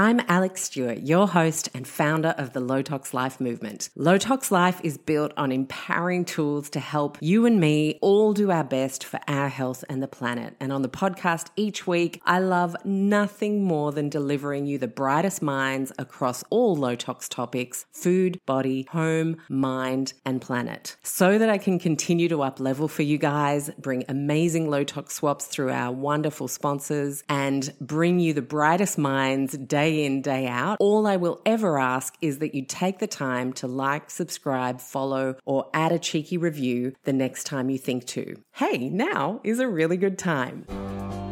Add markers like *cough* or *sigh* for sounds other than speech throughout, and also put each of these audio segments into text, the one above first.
I'm Alex Stewart, your host and founder of the Low Tox Life movement. Low Tox Life is built on empowering tools to help you and me all do our best for our health and the planet. And on the podcast each week, I love nothing more than delivering you the brightest minds across all low tox topics food, body, home, mind, and planet. So that I can continue to up level for you guys, bring amazing low tox swaps through our wonderful sponsors, and bring you the brightest minds day day in, day out. All I will ever ask is that you take the time to like, subscribe, follow, or add a cheeky review the next time you think to. Hey, now is a really good time.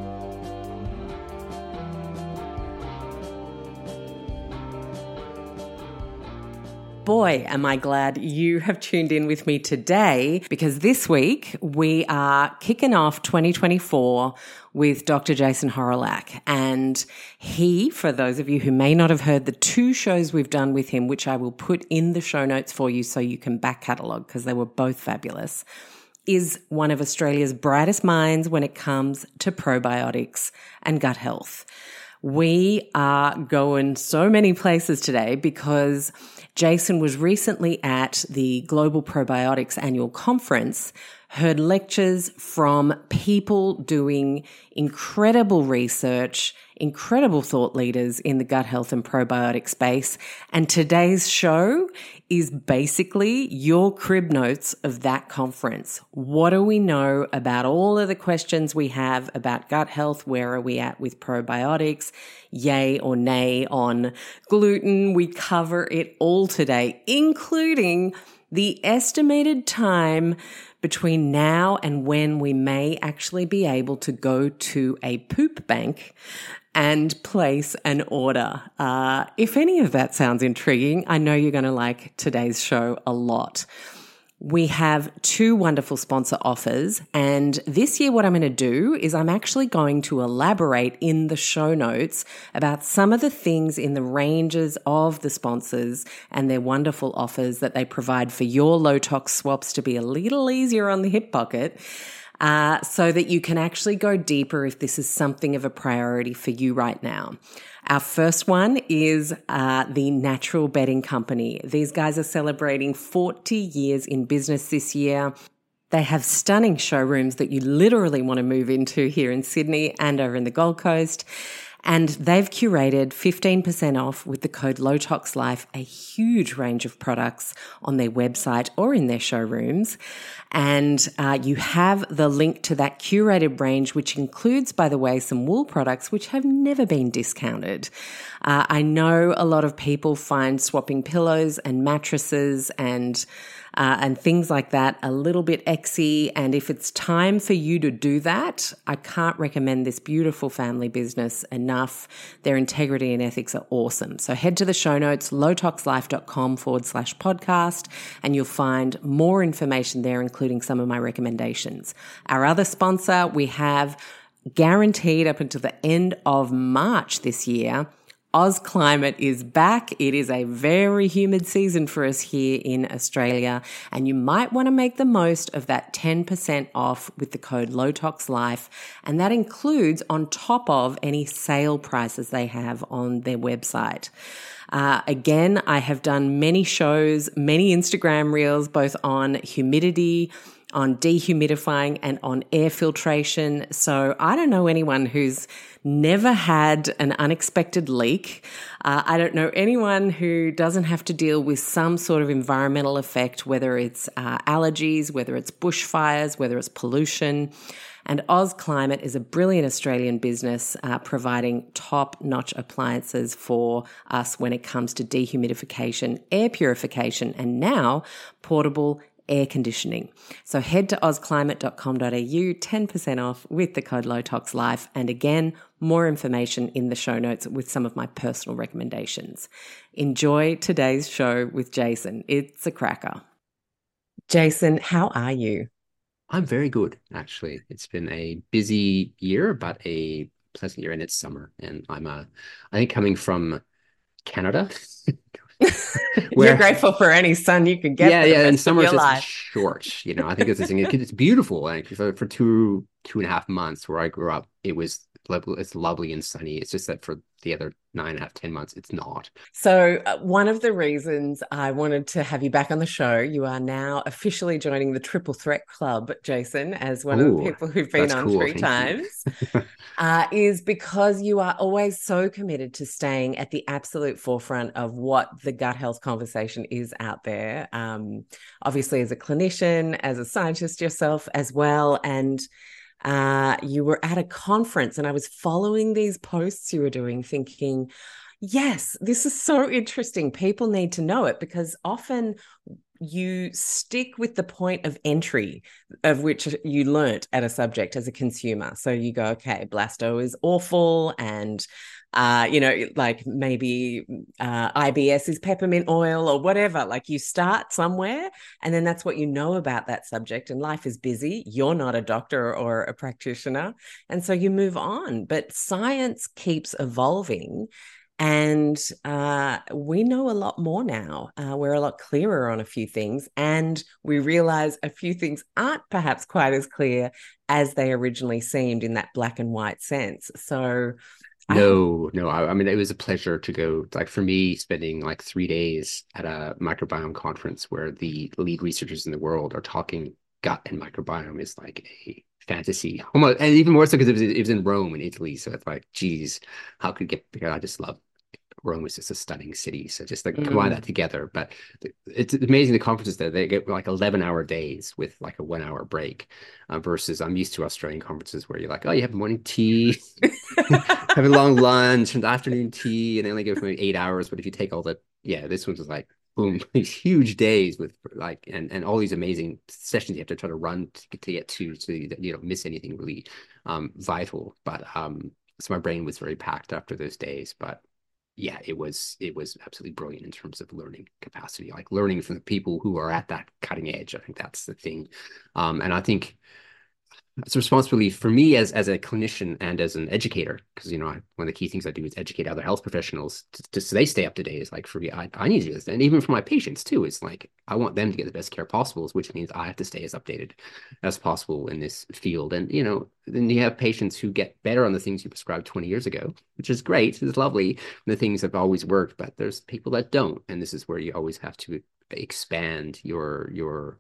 Boy, am I glad you have tuned in with me today because this week we are kicking off 2024 with Dr. Jason Hawrelak. And he, for those of you who may not have heard the two shows we've done with him, which I will put in the show notes for you so you can back catalogue because they were both fabulous, is one of Australia's brightest minds when it comes to probiotics and gut health. We are going so many places today because Jason was recently at the Global Probiotics Annual Conference, heard lectures from people doing incredible research, incredible thought leaders in the gut health and probiotic space. And today's show is basically your crib notes of that conference. What do we know about all of the questions we have about gut health? Where are we at with probiotics? Yay or nay on gluten? We cover it all today, including the estimated time between now and when we may actually be able to go to a poop bank and place an order. Uh, if any of that sounds intriguing, I know you're going to like today's show a lot. We have two wonderful sponsor offers. And this year, what I'm going to do is I'm actually going to elaborate in the show notes about some of the things in the ranges of the sponsors and their wonderful offers that they provide for your low tox swaps to be a little easier on the hip pocket uh, so that you can actually go deeper if this is something of a priority for you right now. Our first one is uh, the Natural Bedding Company. These guys are celebrating 40 years in business this year. They have stunning showrooms that you literally want to move into here in Sydney and over in the Gold Coast. And they've curated 15% off with the code LowToxLife, a huge range of products on their website or in their showrooms. And uh, you have the link to that curated range, which includes, by the way, some wool products which have never been discounted. Uh, I know a lot of people find swapping pillows and mattresses and uh, and things like that a little bit exy. And if it's time for you to do that, I can't recommend this beautiful family business enough. Their integrity and ethics are awesome. So head to the show notes, lowtoxlife.com forward slash podcast, and you'll find more information there, including some of my recommendations. Our other sponsor, we have guaranteed up until the end of March this year Oz climate is back. It is a very humid season for us here in Australia, and you might want to make the most of that 10% off with the code LowToxLife, and that includes on top of any sale prices they have on their website. Uh, again, I have done many shows, many Instagram reels, both on humidity, on dehumidifying and on air filtration. So I don't know anyone who's never had an unexpected leak. Uh, I don't know anyone who doesn't have to deal with some sort of environmental effect, whether it's uh, allergies, whether it's bushfires, whether it's pollution. And Oz Climate is a brilliant Australian business uh, providing top notch appliances for us when it comes to dehumidification, air purification, and now portable air conditioning. So head to ozclimate.com.au, 10% off with the code LowToxLife. And again, more information in the show notes with some of my personal recommendations. Enjoy today's show with Jason. It's a cracker. Jason, how are you? I'm very good, actually. It's been a busy year, but a pleasant year, and it's summer. And I'm, uh, I think, coming from Canada. *laughs* *laughs* Where, You're grateful for any sun you can get. Yeah, yeah. And summer's just life. short. You know, I think it's *laughs* thing. It's beautiful. Like for, for two two and a half months where I grew up, it was it's lovely and sunny. It's just that for the other nine and a half, ten months, it's not. So, uh, one of the reasons I wanted to have you back on the show, you are now officially joining the Triple Threat Club, Jason, as one Ooh, of the people who've been on cool. three times, *laughs* uh, is because you are always so committed to staying at the absolute forefront of what the gut health conversation is out there. Um, obviously, as a clinician, as a scientist yourself as well, and uh, you were at a conference and I was following these posts you were doing, thinking, yes, this is so interesting. People need to know it because often you stick with the point of entry of which you learnt at a subject as a consumer. So you go, okay, Blasto is awful and uh, you know, like maybe uh, IBS is peppermint oil or whatever. Like you start somewhere, and then that's what you know about that subject. And life is busy. You're not a doctor or a practitioner. And so you move on. But science keeps evolving. And uh, we know a lot more now. Uh, we're a lot clearer on a few things. And we realize a few things aren't perhaps quite as clear as they originally seemed in that black and white sense. So no, no. I, I, mean, it was a pleasure to go. Like for me, spending like three days at a microbiome conference where the lead researchers in the world are talking gut and microbiome is like a fantasy. Almost, and even more so because it was, it was in Rome in Italy. So it's like, geez, how could it get? I just love Rome was just a stunning city. So just like mm. combine that together. But it's amazing the conferences there, they get like 11 hour days with like a one hour break uh, versus I'm used to Australian conferences where you're like, oh, you have morning tea, *laughs* have a long *laughs* lunch and afternoon tea, and they only go for eight hours. But if you take all the, yeah, this one's like, boom, *laughs* these huge days with like, and, and all these amazing sessions you have to try to run to get to, get to so you, you don't miss anything really um, vital. But um, so my brain was very packed after those days. But yeah, it was it was absolutely brilliant in terms of learning capacity, like learning from the people who are at that cutting edge. I think that's the thing, um, and I think it's a responsibility for me as as a clinician and as an educator because you know I, one of the key things I do is educate other health professionals to, to, so they stay up to date. Is like for me, I, I need to do this, and even for my patients too. It's like I want them to get the best care possible, which means I have to stay as updated as possible in this field. And you know, then you have patients who get better on the things you prescribed 20 years ago, which is great. It's lovely. The things have always worked, but there's people that don't, and this is where you always have to expand your your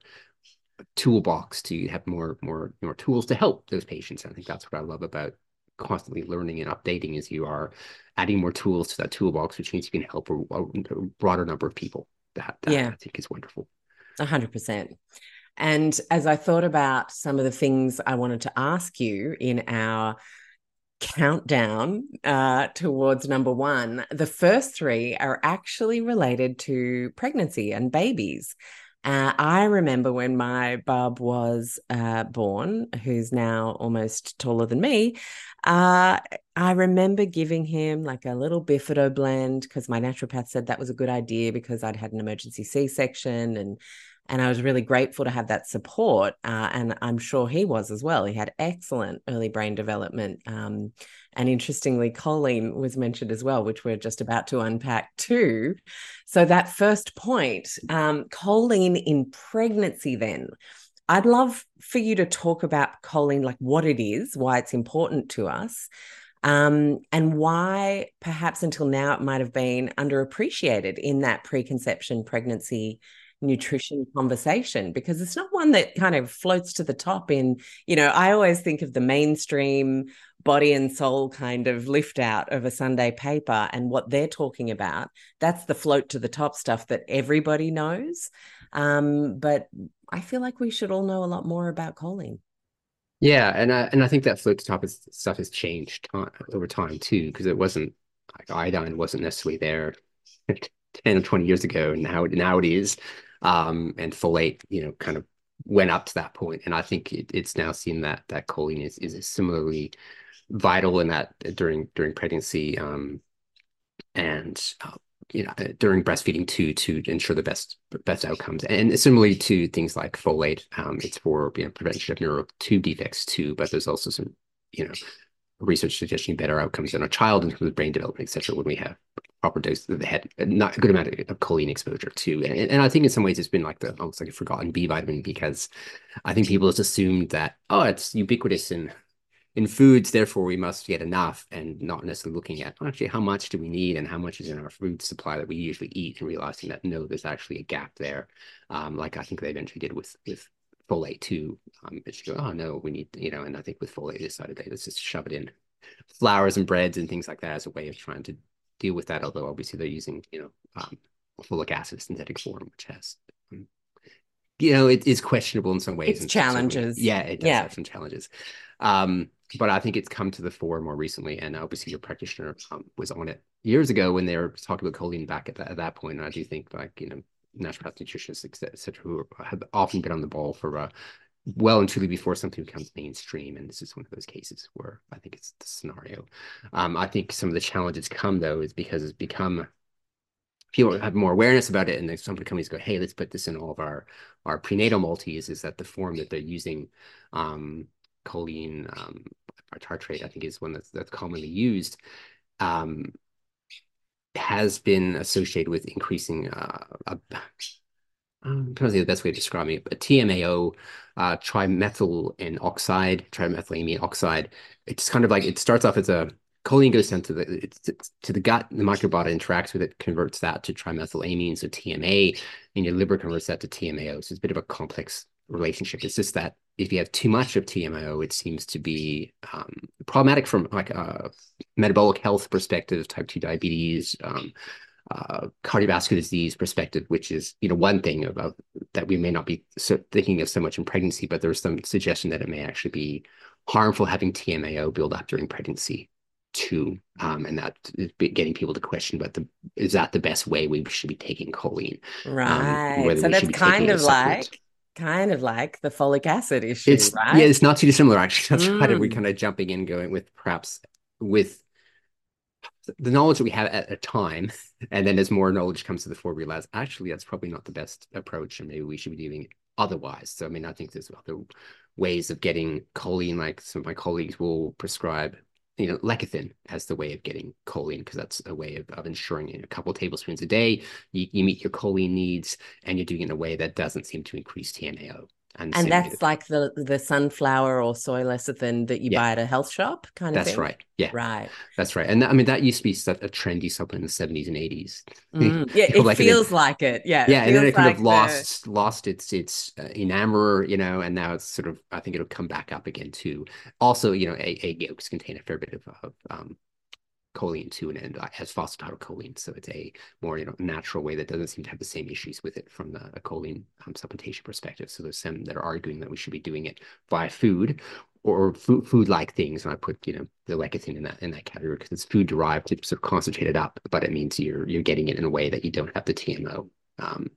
toolbox to have more more more tools to help those patients. I think that's what I love about constantly learning and updating is you are adding more tools to that toolbox, which means you can help a, a broader number of people. That, that yeah. I think is wonderful. A hundred percent. And as I thought about some of the things I wanted to ask you in our countdown uh, towards number one, the first three are actually related to pregnancy and babies. Uh, I remember when my bub was uh, born, who's now almost taller than me. Uh, I remember giving him like a little Bifido blend because my naturopath said that was a good idea because I'd had an emergency C section and and I was really grateful to have that support. Uh, and I'm sure he was as well. He had excellent early brain development. Um, and interestingly, choline was mentioned as well, which we're just about to unpack too. So, that first point, um, choline in pregnancy, then. I'd love for you to talk about choline, like what it is, why it's important to us, um, and why perhaps until now it might have been underappreciated in that preconception pregnancy nutrition conversation because it's not one that kind of floats to the top in you know i always think of the mainstream body and soul kind of lift out of a Sunday paper and what they're talking about. That's the float to the top stuff that everybody knows. Um, but I feel like we should all know a lot more about choline. Yeah, and I, and I think that float to top is, stuff has changed over time too, because it wasn't like iodine wasn't necessarily there *laughs* 10 or 20 years ago. And now, now it is. Um, and folate, you know, kind of went up to that point. And I think it, it's now seen that that choline is, is similarly vital in that during during pregnancy um, and uh, you know during breastfeeding too to ensure the best best outcomes and similarly to things like folate um, it's for you know prevention of neural tube defects too but there's also some you know research suggesting better outcomes in a child in terms of brain development etc when we have proper dose that they had not a good amount of choline exposure to. And, and I think in some ways it's been like the almost like a forgotten B vitamin because I think people just assumed that, oh, it's ubiquitous in in foods, therefore we must get enough and not necessarily looking at actually how much do we need and how much is in our food supply that we usually eat and realizing that no, there's actually a gap there. Um, like I think they eventually did with with folate too. Um, it's go, oh no, we need, you know, and I think with folate they decided they let's just shove it in flours and breads and things like that as a way of trying to deal with that. Although obviously they're using, you know, um, folic acid synthetic form, which has, um, you know, it is questionable in some ways. It's challenges. Yeah, it does yeah. have some challenges. Um, but I think it's come to the fore more recently. And obviously, your practitioner um, was on it years ago when they were talking about choline back at that, at that point. And I do think, like, you know, naturopath nutritionists, et cetera, who have often been on the ball for uh, well and truly before something becomes mainstream. And this is one of those cases where I think it's the scenario. Um, I think some of the challenges come though is because it's become people have more awareness about it, and then some companies go, "Hey, let's put this in all of our our prenatal multis." Is that the form that they're using? Um, choline um, tartrate, I think, is one that's that's commonly used. Um, has been associated with increasing uh, a, I'm trying to say the best way of describing it, but TMAO, uh, trimethyl and oxide, trimethylamine oxide. It's kind of like it starts off as a choline goes down to the it's, it's, to the gut, the microbiota interacts with it, converts that to trimethylamine, so TMA, and your liver converts that to TMAO. So it's a bit of a complex relationship. It's just that if you have too much of TMAO, it seems to be um, problematic from like a metabolic health perspective, type two diabetes, um, uh, cardiovascular disease perspective, which is you know one thing about that we may not be so thinking of so much in pregnancy, but there's some suggestion that it may actually be harmful having TMAO build up during pregnancy too, um, and that is getting people to question, but the is that the best way we should be taking choline? Um, right. So that's kind of like kind of like the folic acid issue, it's, right? Yeah, it's not too dissimilar actually. *laughs* That's mm. right. We're kind of jumping in, going with perhaps with the knowledge that we have at a time, *laughs* and then as more knowledge comes to the fore, we realize actually that's probably not the best approach, and maybe we should be doing it otherwise. So I mean, I think there's other ways of getting choline. Like some of my colleagues will prescribe, you know, lecithin as the way of getting choline because that's a way of, of ensuring you know, a couple tablespoons a day you, you meet your choline needs, and you're doing it in a way that doesn't seem to increase TMAO. And, and that's like the the sunflower or soy lecithin that you yeah. buy at a health shop kind of that's right. Yeah. Right. That's right. And I mean that used to be such a trendy supplement in the 70s and 80s. *laughs* Mm. Yeah, *laughs* it like feels it, like it. Yeah. Yeah, and then it kind like of lost the... lost its its uh, enamour, you know, and now it's sort of I think it'll come back up again too. Also, you know, egg, egg yolks contain a fair bit of, of um, choline to an end has phosphatidylcholine. So it's a more you know natural way that doesn't seem to have the same issues with it from the a choline um, supplementation perspective. So there's some that are arguing that we should be doing it via food or food food like things. And I put you know the lecithin in that in that category because it's food derived, it's sort of concentrated up, but it means you're you're getting it in a way that you don't have the TMO um,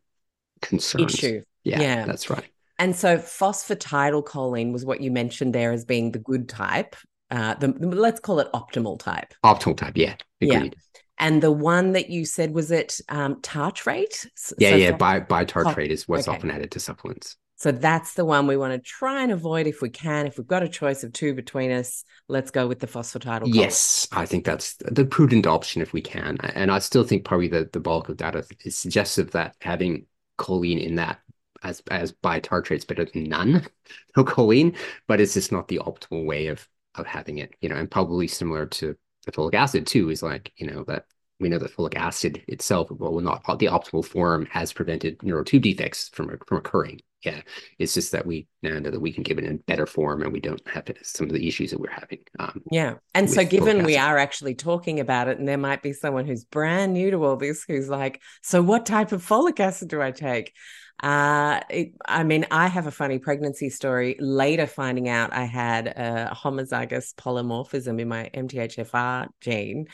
concerns. Issue. Yeah, yeah, that's right. And so phosphatidylcholine was what you mentioned there as being the good type uh, the, let's call it optimal type. Optimal type, yeah, agreed. Yeah. And the one that you said was it um, tartrate? Yeah, so yeah. By bitartrate is what's okay. often added to supplements. So that's the one we want to try and avoid if we can. If we've got a choice of two between us, let's go with the phosphatidyl. Yes, I think that's the prudent option if we can. And I still think probably the, the bulk of data is suggestive that having choline in that as as bitartrate is better than none, *laughs* no choline, but it's just not the optimal way of of having it, you know, and probably similar to the folic acid too, is like, you know, that we know that folic acid itself, well, not the optimal form has prevented neural tube defects from, from occurring. Yeah. It's just that we now know that we can give it in better form and we don't have to, some of the issues that we're having. Um, yeah. And so given we are actually talking about it and there might be someone who's brand new to all this, who's like, so what type of folic acid do I take? Uh, it, I mean, I have a funny pregnancy story. Later, finding out I had a homozygous polymorphism in my MTHFR gene.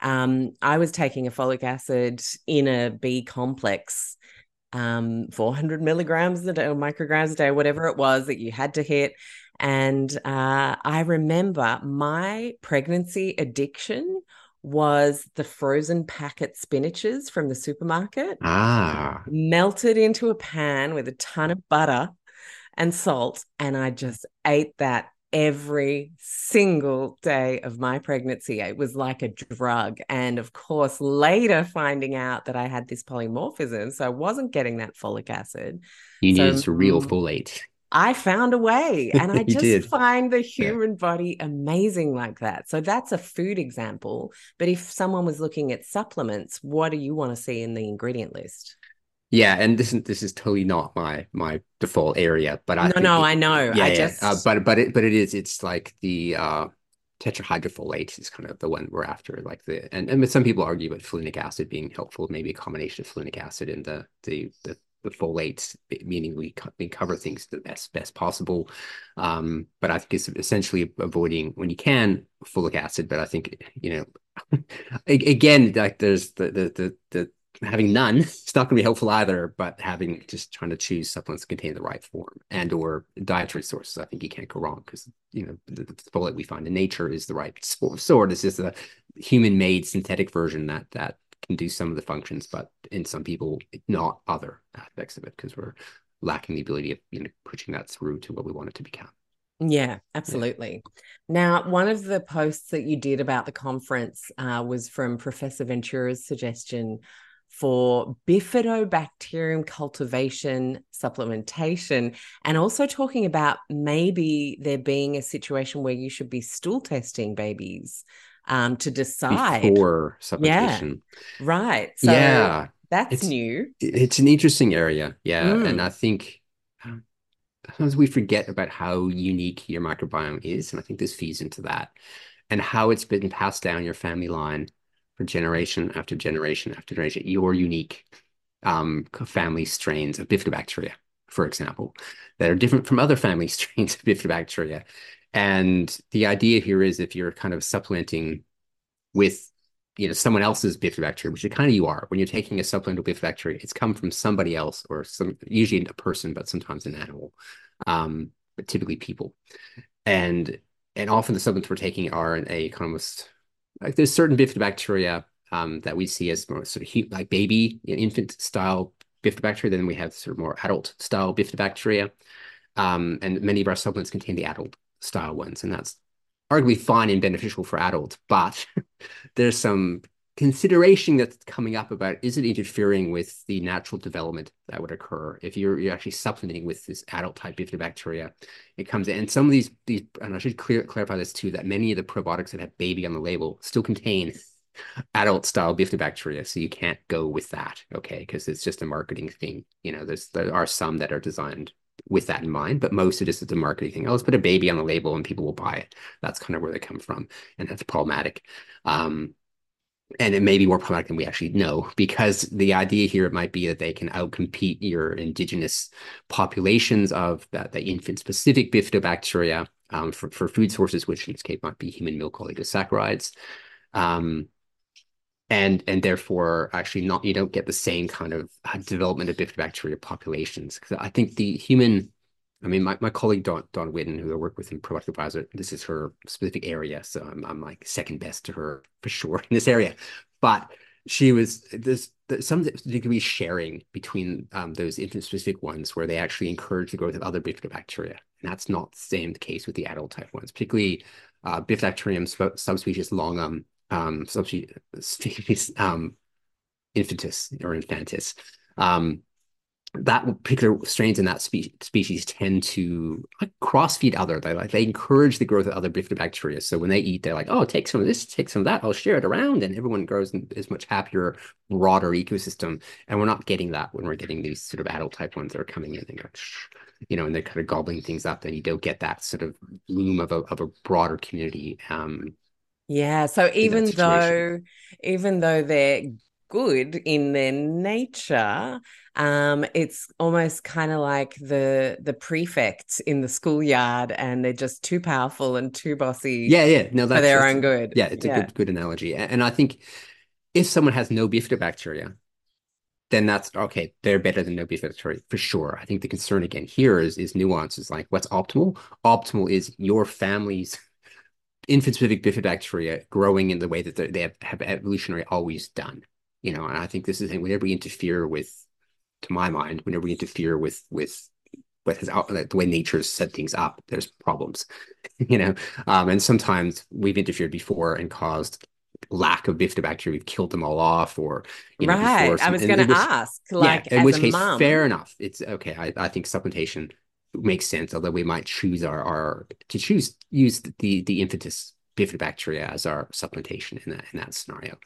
Um, I was taking a folic acid in a B complex, um, 400 milligrams a day or micrograms a day, whatever it was that you had to hit. And uh, I remember my pregnancy addiction was the frozen packet spinaches from the supermarket. Ah. Melted into a pan with a ton of butter and salt. And I just ate that every single day of my pregnancy. It was like a drug. And of course, later finding out that I had this polymorphism, so I wasn't getting that folic acid. You so, needed real folate. I found a way. And I *laughs* just did. find the human yeah. body amazing like that. So that's a food example. But if someone was looking at supplements, what do you want to see in the ingredient list? Yeah, and this is this is totally not my my default area, but I no, no, I know. Yeah, I yeah. just Uh, but but it but it is it's like the uh, tetrahydrofolate is kind of the one we're after. Like the and and some people argue about folinic acid being helpful, maybe a combination of folinic acid and the the the the folates, meaning we, we cover things the best best possible. Um, but I think it's essentially avoiding when you can folic acid. But I think you know, *laughs* again, like there's the the the the having none *laughs* it's not going to be helpful either but having just trying to choose supplements that contain the right form and or dietary sources i think you can't go wrong because you know the, the folate we find in nature is the right sort it's just a human made synthetic version that that can do some of the functions but in some people not other aspects of it because we're lacking the ability of you know pushing that through to what we want it to become yeah, absolutely. Yeah. Now, one of the posts that you did about the conference uh, was from Professor Ventura's suggestion for bifidobacterium cultivation supplementation and also talking about maybe there being a situation where you should be stool testing babies um, to decide before supplementation. Yeah, right. So yeah, that's it's, new. It's an interesting area. Yeah. Mm. And I think um, sometimes we forget about how unique your microbiome is. And I think this feeds into that and how it's been passed down your family line for generation after generation after generation, your unique um, family strains of bifidobacteria, for example, that are different from other family *laughs* strains of bifidobacteria. And the idea here is if you're kind of supplementing with you know someone else's bifidobacteria, which kind of you are when you're taking a supplement of bifidobacteria, it's come from somebody else or some usually a person, but sometimes an animal, um, but typically people. And and often the supplements we're taking are in a kind of like there's certain bifidobacteria um, that we see as more sort of like baby infant style bifidobacteria. Then we have sort of more adult style bifidobacteria. Um, and many of our supplements contain the adult style ones, and that's arguably fine and beneficial for adults. But *laughs* there's some consideration that's coming up about is it interfering with the natural development that would occur if you're, you're actually supplementing with this adult type bifidobacteria it comes in and some of these these and i should clear, clarify this too that many of the probiotics that have baby on the label still contain adult style bifidobacteria so you can't go with that okay because it's just a marketing thing you know there's there are some that are designed with that in mind, but most of it is the marketing thing. Oh, let's put a baby on the label and people will buy it. That's kind of where they come from, and that's problematic. Um, and it may be more problematic than we actually know because the idea here might be that they can outcompete your indigenous populations of that the infant specific bifidobacteria um, for, for food sources, which in this case might be human milk oligosaccharides. Um, and and therefore actually not you don't get the same kind of uh, development of bifidobacteria populations because I think the human I mean, my, my colleague Don Dawn Whitten, who I work with in Probiotic Advisor, this is her specific area. So I'm, I'm like second best to her for sure in this area. But she was there's some degree sharing between um, those infant specific ones where they actually encourage the growth of other bifidobacteria. And that's not the same case with the adult type ones, particularly uh, Bifidobacterium subspecies longum, um, um, infantis or infantis. Um, that particular strains in that spe- species tend to like cross-feed other. They like they encourage the growth of other bifidobacteria. So when they eat, they're like, "Oh, take some of this, take some of that. I'll share it around," and everyone grows in this much happier, broader ecosystem. And we're not getting that when we're getting these sort of adult type ones that are coming in and you know, and they're kind of gobbling things up. And you don't get that sort of bloom of a of a broader community. Um, yeah. So even though, even though they're good in their nature um, it's almost kind of like the the prefects in the schoolyard and they're just too powerful and too bossy yeah yeah no that's, for their own good yeah it's yeah. a good good analogy and i think if someone has no bifidobacteria then that's okay they're better than no bifidobacteria for sure i think the concern again here is is nuance. Is like what's optimal optimal is your family's infant specific bifidobacteria growing in the way that they have, have evolutionary always done you know, and I think this is whenever we interfere with, to my mind, whenever we interfere with with but the way nature's set things up, there's problems, *laughs* you know. Um, and sometimes we've interfered before and caused lack of bifidobacteria. We've killed them all off, or you know, right. I was going to ask, like, yeah, in which case, mom... fair enough. It's okay. I, I think supplementation makes sense, although we might choose our, our to choose use the the infantis bifidobacteria as our supplementation in that in that scenario.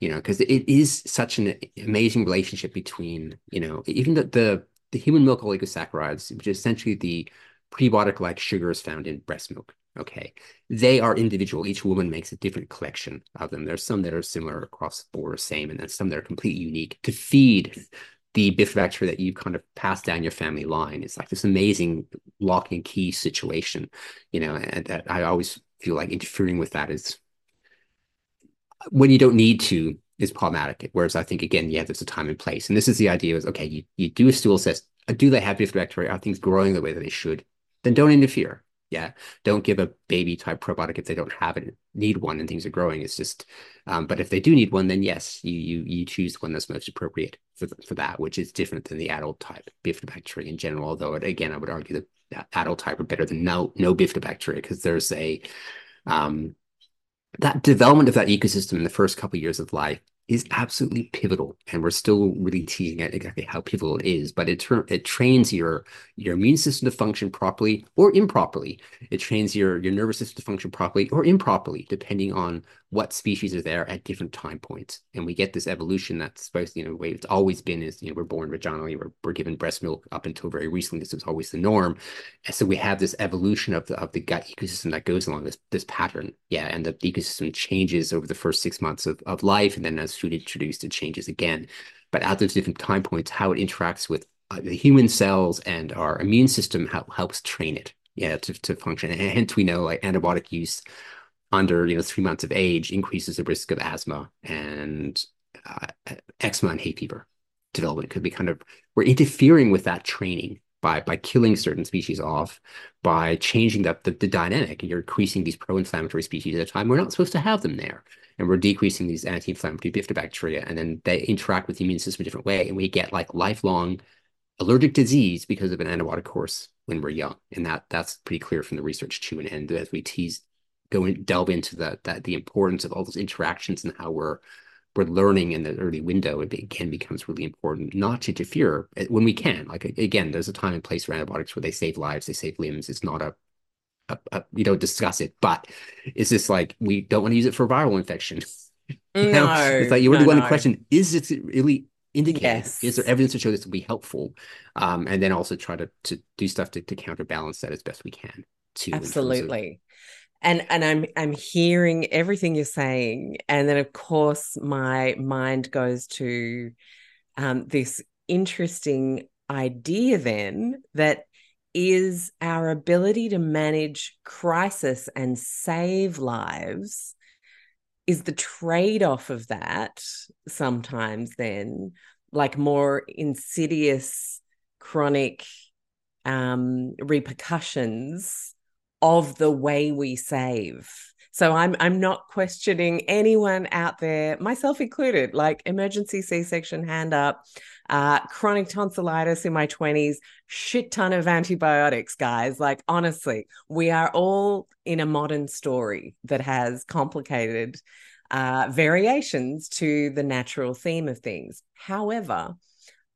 You know because it is such an amazing relationship between you know even the the, the human milk oligosaccharides which is essentially the prebiotic like sugars found in breast milk okay? They are individual. Each woman makes a different collection of them. There's some that are similar across the board same and then some that are completely unique to feed the bifidobacteria that you kind of pass down your family line it's like this amazing lock and key situation you know and that i always feel like interfering with that is when you don't need to is problematic. Whereas I think again, yeah, there's a time and place. And this is the idea is okay, you, you do a stool test. Do they have bifidobacteria? Are things growing the way that they should? Then don't interfere. Yeah. Don't give a baby type probiotic if they don't have it, need one and things are growing. It's just um, but if they do need one, then yes, you you you choose one that's most appropriate for for that, which is different than the adult type bifidobacteria in general. Although again, I would argue that adult type are better than no no bifidobacteria because there's a um, that development of that ecosystem in the first couple of years of life is absolutely pivotal and we're still really teasing out exactly how pivotal it is but it it trains your your immune system to function properly or improperly. It trains your your nervous system to function properly or improperly depending on what species are there at different time points. And we get this evolution that's supposed you know way it's always been is you know we're born vaginally we're, we're given breast milk up until very recently this was always the norm. And so we have this evolution of the of the gut ecosystem that goes along this this pattern. Yeah and the ecosystem changes over the first six months of, of life and then as food introduced, it changes again. But at those different time points, how it interacts with uh, the human cells and our immune system helps train it, yeah, to, to function. And hence, we know like antibiotic use under you know three months of age increases the risk of asthma and uh, eczema and hay fever development. Could be kind of we're interfering with that training by by killing certain species off, by changing the, the, the dynamic, you're increasing these pro-inflammatory species at a time we're not supposed to have them there, and we're decreasing these anti-inflammatory bifidobacteria, and then they interact with the immune system a different way, and we get like lifelong allergic disease because of an antibiotic course when we're young, and that that's pretty clear from the research too. And, and as we tease, go and delve into the that the importance of all those interactions and how we're we're learning in the early window, it again becomes really important not to interfere eh, when we can. Like again, there's a time and place for antibiotics where they save lives, they save limbs. It's not a, a, a you don't discuss it, but it's just like we don't want to use it for viral infection. *laughs* know? No, it's like you really no, want to no. question: Is it really indicated? Yes. Is there evidence to show this will be helpful? Um, and then also try to to do stuff to, to counterbalance that as best we can. Too, Absolutely and and i'm i'm hearing everything you're saying. And then of course my mind goes to um, this interesting idea then that is our ability to manage crisis and save lives is the trade-off of that sometimes then like more insidious chronic um, repercussions of the way we save. So I'm I'm not questioning anyone out there, myself included, like emergency C-section hand up, uh, chronic tonsillitis in my 20s, shit ton of antibiotics, guys. Like honestly, we are all in a modern story that has complicated uh, variations to the natural theme of things. However,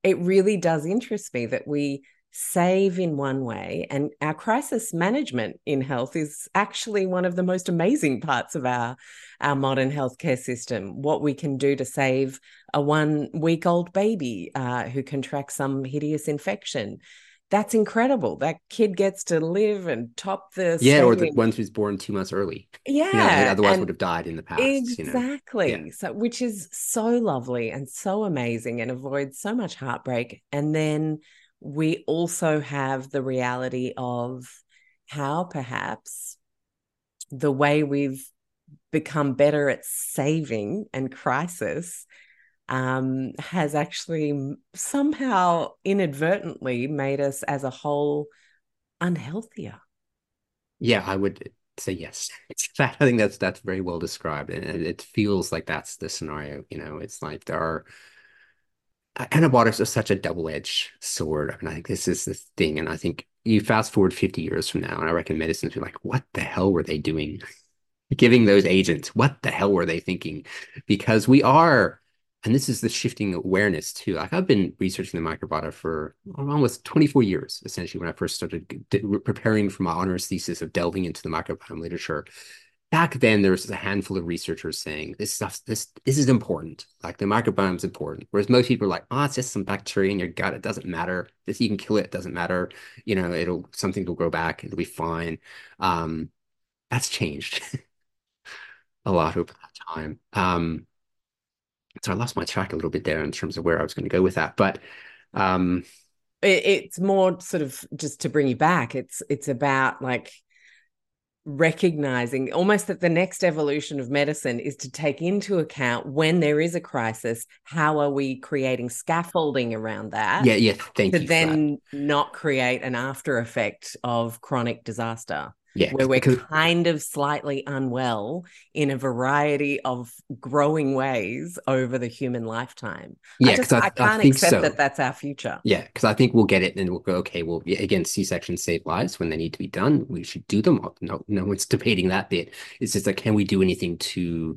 it really does interest me that we save in one way and our crisis management in health is actually one of the most amazing parts of our our modern healthcare system. What we can do to save a one week old baby uh, who contracts some hideous infection. That's incredible. That kid gets to live and top the yeah or the one who's born two months early. Yeah you know, otherwise would have died in the past exactly you know? yeah. so which is so lovely and so amazing and avoids so much heartbreak. And then we also have the reality of how perhaps the way we've become better at saving and crisis um, has actually somehow inadvertently made us as a whole unhealthier. Yeah, I would say yes. *laughs* I think that's that's very well described, and it feels like that's the scenario. You know, it's like there are antibiotics are such a double-edged sword. Mean, I think this is the thing, and I think you fast forward 50 years from now, and I reckon medicine's be like, what the hell were they doing? *laughs* Giving those agents, what the hell were they thinking? Because we are, and this is the shifting awareness too. Like I've been researching the microbiota for almost 24 years, essentially, when I first started preparing for my honors thesis of delving into the microbiome literature back then there was a handful of researchers saying this stuff this this is important. Like the microbiome is important. Whereas most people are like oh it's just some bacteria in your gut. It doesn't matter. This you can kill it, it doesn't matter. You know it'll something will grow back. It'll be fine. Um that's changed *laughs* a lot over that time. Um so i lost my track a little bit there in terms of where i was going to go with that but um it's more sort of just to bring you back. It's it's about like recognizing almost that the next evolution of medicine is to take into account when there is a crisis how are we creating scaffolding around that yeah yeah thank you. to you then not create an after effect of chronic disaster yeah, where we're kind of slightly unwell in a variety of growing ways over the human lifetime. Yeah, because I, I, I, can't I accept so. that that's our future. Yeah, because I think we'll get it and we'll go, okay, well, yeah, again, C sections save lives when they need to be done. We should do them. No, no one's debating that bit. It's just like, can we do anything to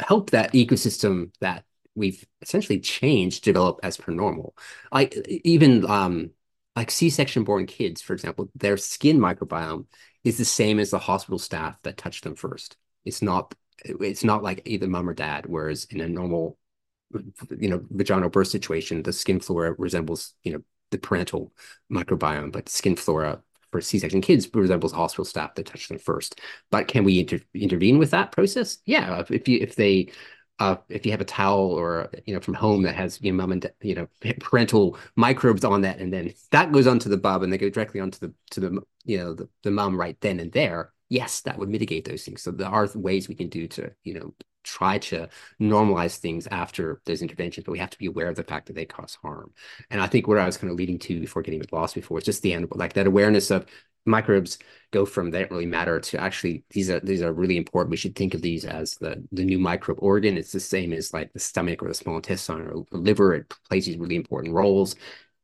help that ecosystem that we've essentially changed develop as per normal? Like even um like C-section born kids, for example, their skin microbiome is the same as the hospital staff that touched them first. It's not it's not like either mom or dad. Whereas in a normal, you know, vaginal birth situation, the skin flora resembles you know the parental microbiome, but skin flora for C-section kids resembles hospital staff that touched them first. But can we inter intervene with that process? Yeah, if you if they uh, if you have a towel or you know from home that has mom and you know *laughs* parental microbes on that, and then that goes onto the bub and they go directly onto the to the you know the, the mom right then and there. Yes, that would mitigate those things. So there are ways we can do to you know try to normalize things after those interventions, but we have to be aware of the fact that they cause harm. And I think what I was kind of leading to before getting lost before is just the end, like that awareness of microbes go from they don't really matter to actually these are these are really important. We should think of these as the the new microbe organ. It's the same as like the stomach or the small intestine or liver. It plays these really important roles,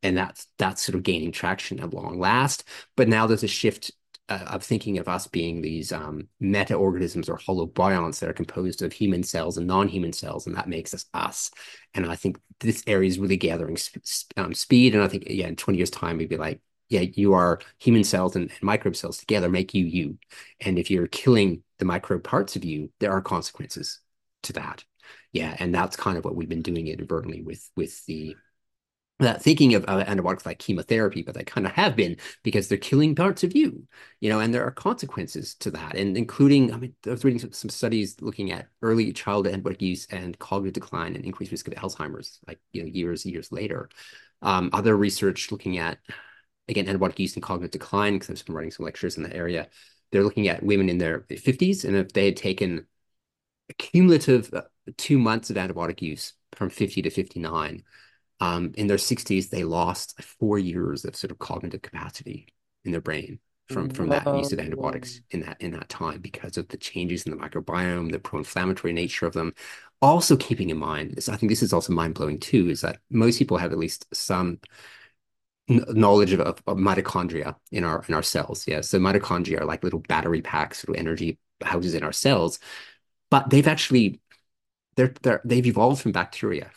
and that's that's sort of gaining traction at long last. But now there's a shift uh, of thinking of us being these um, meta-organisms or holobionts that are composed of human cells and non-human cells, and that makes us us. And I think this area is really gathering sp um, speed. And I think, yeah, in 20 years' time, we'd be like, yeah, you are human cells and, and microbe cells together make you you. And if you're killing the microbe parts of you, there are consequences to that. Yeah, and that's kind of what we've been doing inadvertently with with the that thinking of uh, antibiotics like chemotherapy, but they kind of have been because they're killing parts of you, you know, and there are consequences to that, and including, I mean, I was reading some, some studies looking at early childhood antibiotic use and cognitive decline and increased risk of Alzheimer's, like you know, years years later. Um, other research looking at again, antibiotic use and cognitive decline, because I've been writing some lectures in the area. They're looking at women in their 50s, and if they had taken a cumulative uh, two months of antibiotic use from 50 to 59, um, in their 60s, they lost four years of sort of cognitive capacity in their brain from from that use of antibiotics in that in that time because of the changes in the microbiome, the pro-inflammatory nature of them. Also keeping in mind, I think this is also mind-blowing too, is that most people have at least some knowledge of, of, of, mitochondria in our in our cells. Yeah, so mitochondria are like little battery packs, little energy houses in our cells, but they've actually they're they're they've evolved from bacteria.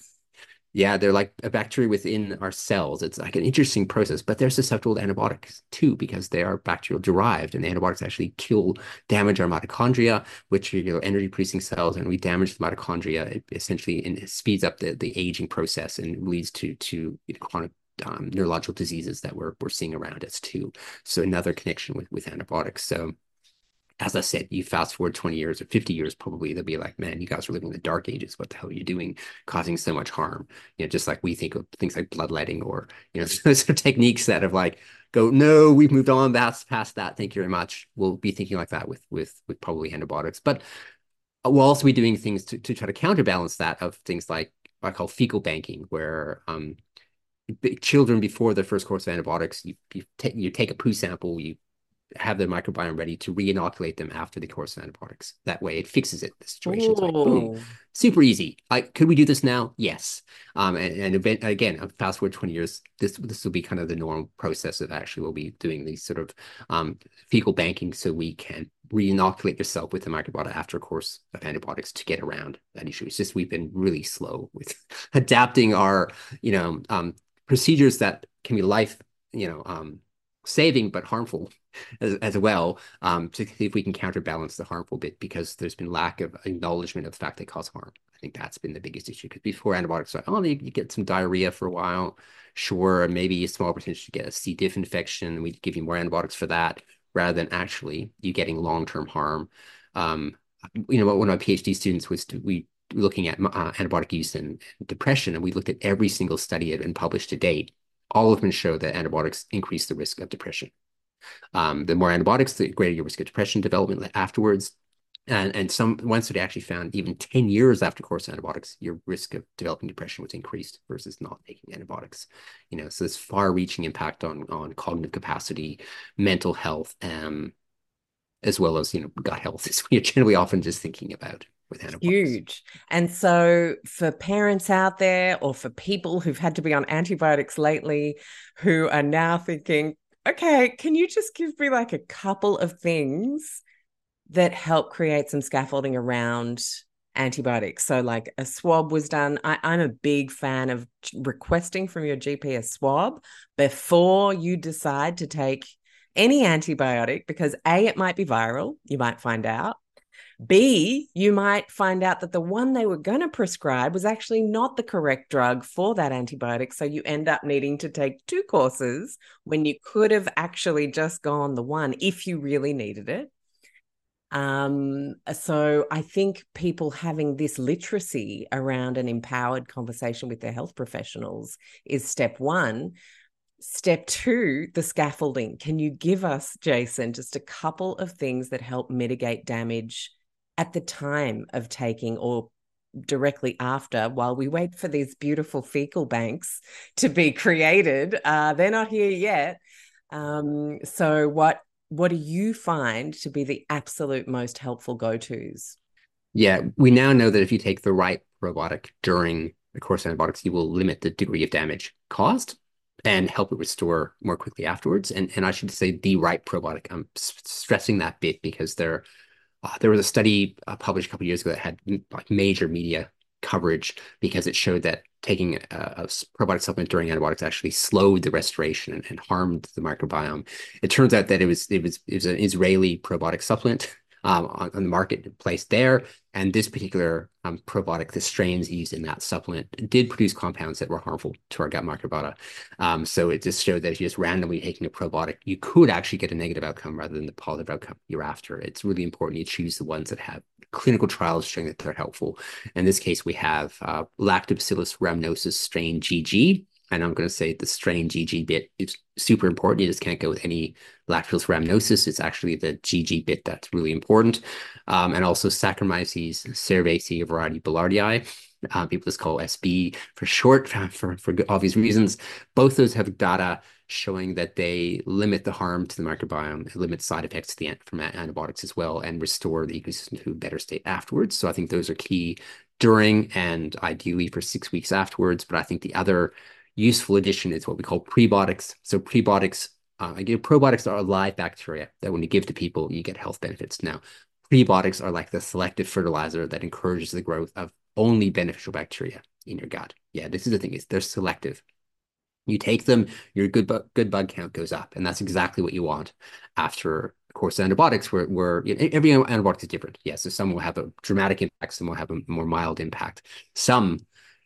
Yeah, they're like a bacteria within our cells. It's like an interesting process, but they're susceptible to antibiotics too because they are bacterial derived, and antibiotics actually kill, damage our mitochondria, which are you know, energy producing cells, and we damage the mitochondria. It essentially it speeds up the, the aging process and leads to to you know, chronic um, neurological diseases that we're we're seeing around us too. So another connection with with antibiotics. So as I said, you fast forward 20 years or 50 years, probably they'll be like, man, you guys are living in the dark ages. What the hell are you doing causing so much harm? You know, just like we think of things like bloodletting or, you know, *laughs* those are techniques that have like, go, no, we've moved on past, past that. Thank you very much. We'll be thinking like that with, with, with probably antibiotics, but we'll also be doing things to, to try to counterbalance that of things like I call fecal banking, where um, children before their first course of antibiotics, you you take you take a poo sample, you have the microbiome ready to re-inoculate them after the course of antibiotics. That way, it fixes it. The situation like boom, super easy. Like, could we do this now? Yes. Um, and, and event, again, fast forward twenty years, this this will be kind of the normal process of actually we'll be doing these sort of um, fecal banking so we can re-inoculate yourself with the microbiota after a course of antibiotics to get around that issue. It's just we've been really slow with *laughs* adapting our, you know, um, procedures that can be life, you know, um, saving but harmful *laughs* as, as well um, to see if we can counterbalance the harmful bit because there's been lack of acknowledgement of the fact they cause harm. I think that's been the biggest issue because before antibiotics, like, oh, you, you, get some diarrhea for a while, sure, maybe a small percentage to get a C. diff infection, we give you more antibiotics for that rather than actually you getting long-term harm. Um, you know, one of my PhD students was we looking at uh, antibiotic use in depression, and we looked at every single study that had been published to date. All of them show that antibiotics increase the risk of depression. Um, the more antibiotics, the greater your risk of depression development afterwards. And, and some one study actually found even 10 years after course antibiotics, your risk of developing depression was increased versus not taking antibiotics. You know, so this far-reaching impact on on cognitive capacity, mental health, um, as well as you know gut health *laughs* is we are generally often just thinking about with. Huge. And so for parents out there or for people who've had to be on antibiotics lately who are now thinking, okay, can you just give me like a couple of things that help create some scaffolding around antibiotics. So, like a swab was done. I, am a big fan of requesting from your GP a swab before you decide to take any antibiotic because A, it might be viral, you might find out. B, you might find out that the one they were going to prescribe was actually not the correct drug for that antibiotic. So you end up needing to take two courses when you could have actually just gone the one if you really needed it. Um, so I think people having this literacy around an empowered conversation with their health professionals is step one. Step two, the scaffolding. Can you give us, Jason, just a couple of things that help mitigate damage at the time of taking or directly after while we wait for these beautiful fecal banks to be created? Uh, they're not here yet. Um, so, what what do you find to be the absolute most helpful go-tos? Yeah, we now know that if you take the right probiotic during the course of antibiotics, you will limit the degree of damage caused and help it restore more quickly afterwards. And and I should say the right probiotic. I'm stressing that bit because there uh, there was a study uh, published a couple years ago that had like major media coverage because it showed that taking a, a, probiotic supplement during antibiotics actually slowed the restoration and, and, harmed the microbiome. It turns out that it was it was it was an Israeli probiotic supplement on, on, the marketplace there, and this particular um, probiotic, the strains used in that supplement, did produce compounds that were harmful to our gut microbiota. Um, so it just showed that if you're just randomly taking a probiotic, you could actually get a negative outcome rather than the positive outcome you're after. It's really important you choose the ones that have clinical trials showing that they're helpful. In this case, we have uh, Lactobacillus rhamnosus strain GG, and I'm going to say the strain GG bit is super important. You just can't go with any Lactobacillus rhamnosus. It's actually the GG bit that's really important. Um, and also Saccharomyces cerevisiae variety boulardii. Uh, people just call SB for short *laughs* for, for obvious reasons. Both those have data showing that they limit the harm to the microbiome, limit side effects to the from antibiotics as well, and restore the ecosystem to a better state afterwards. So I think those are key during and ideally for six weeks afterwards. But I think the other useful addition is what we call prebiotics. So prebiotics, uh, again, probiotics are live bacteria that when you give to people, you get health benefits. Now, prebiotics are like the selective fertilizer that encourages the growth of only beneficial bacteria in your gut. Yeah, this is the thing is they're selective. You take them, your good bug, good bug count goes up, and that's exactly what you want after a course of antibiotics, where, where you know, every antibiotic is different. Yeah, so some will have a dramatic impact, some will have a more mild impact. Some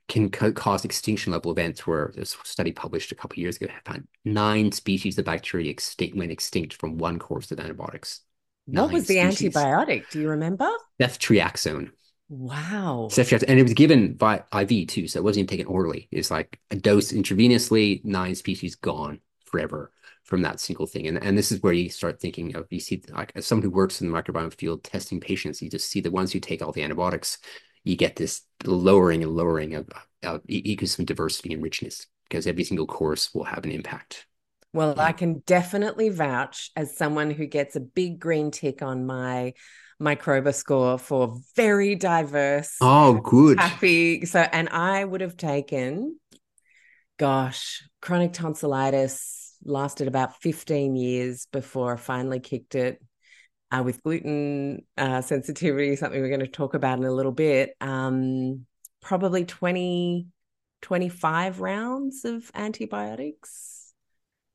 can cause extinction level events where this study published a couple years ago found nine species of bacteria extinct went extinct from one course of antibiotics. What nine was the species. antibiotic? Do you remember? Ceftriaxone. Wow. Ceftriaxone, and it was given by IV too, so it wasn't even taken orally. It's like a dose intravenously, nine species gone forever from that single thing. And, and this is where you start thinking of, you see, like as someone who works in the microbiome field testing patients, you just see the ones who take all the antibiotics you get this lowering and lowering of, of ecosystem diversity and richness because every single course will have an impact Well. I can definitely vouch as someone who gets a big green tick on my microba score for very diverse, Oh, good. happy. So, and I would have taken, gosh, chronic tonsillitis lasted about 15 years before I finally kicked it uh, with gluten uh, sensitivity, something we're going to talk about in a little bit. Um, probably 20, 25 rounds of antibiotics.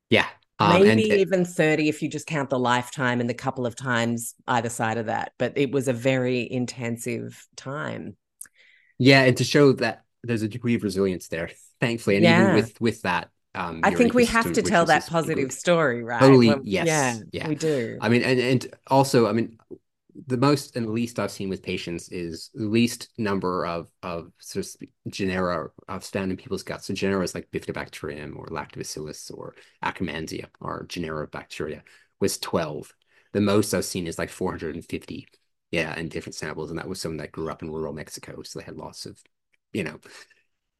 Yeah. Um, Maybe even 30 if you just count the lifetime and the couple of times either side of that. But it was a very intensive time. yeah, and to show that there's a degree of resilience there, *laughs* thankfully, and even with with that, um, I think we have to tell that positive story, right? Totally, Well, yes, Yeah, yeah. we do. I mean, and and also, I mean, the most and least I've seen with patients is the least number of of sort of genera of found in people's guts. So genera is like Bifidobacterium or Lactobacillus or Akkermansia or genera of bacteria was 12. The most I've seen is like 450. Yeah, in different samples, and that was someone that grew up in rural Mexico, so they had lots of, you know,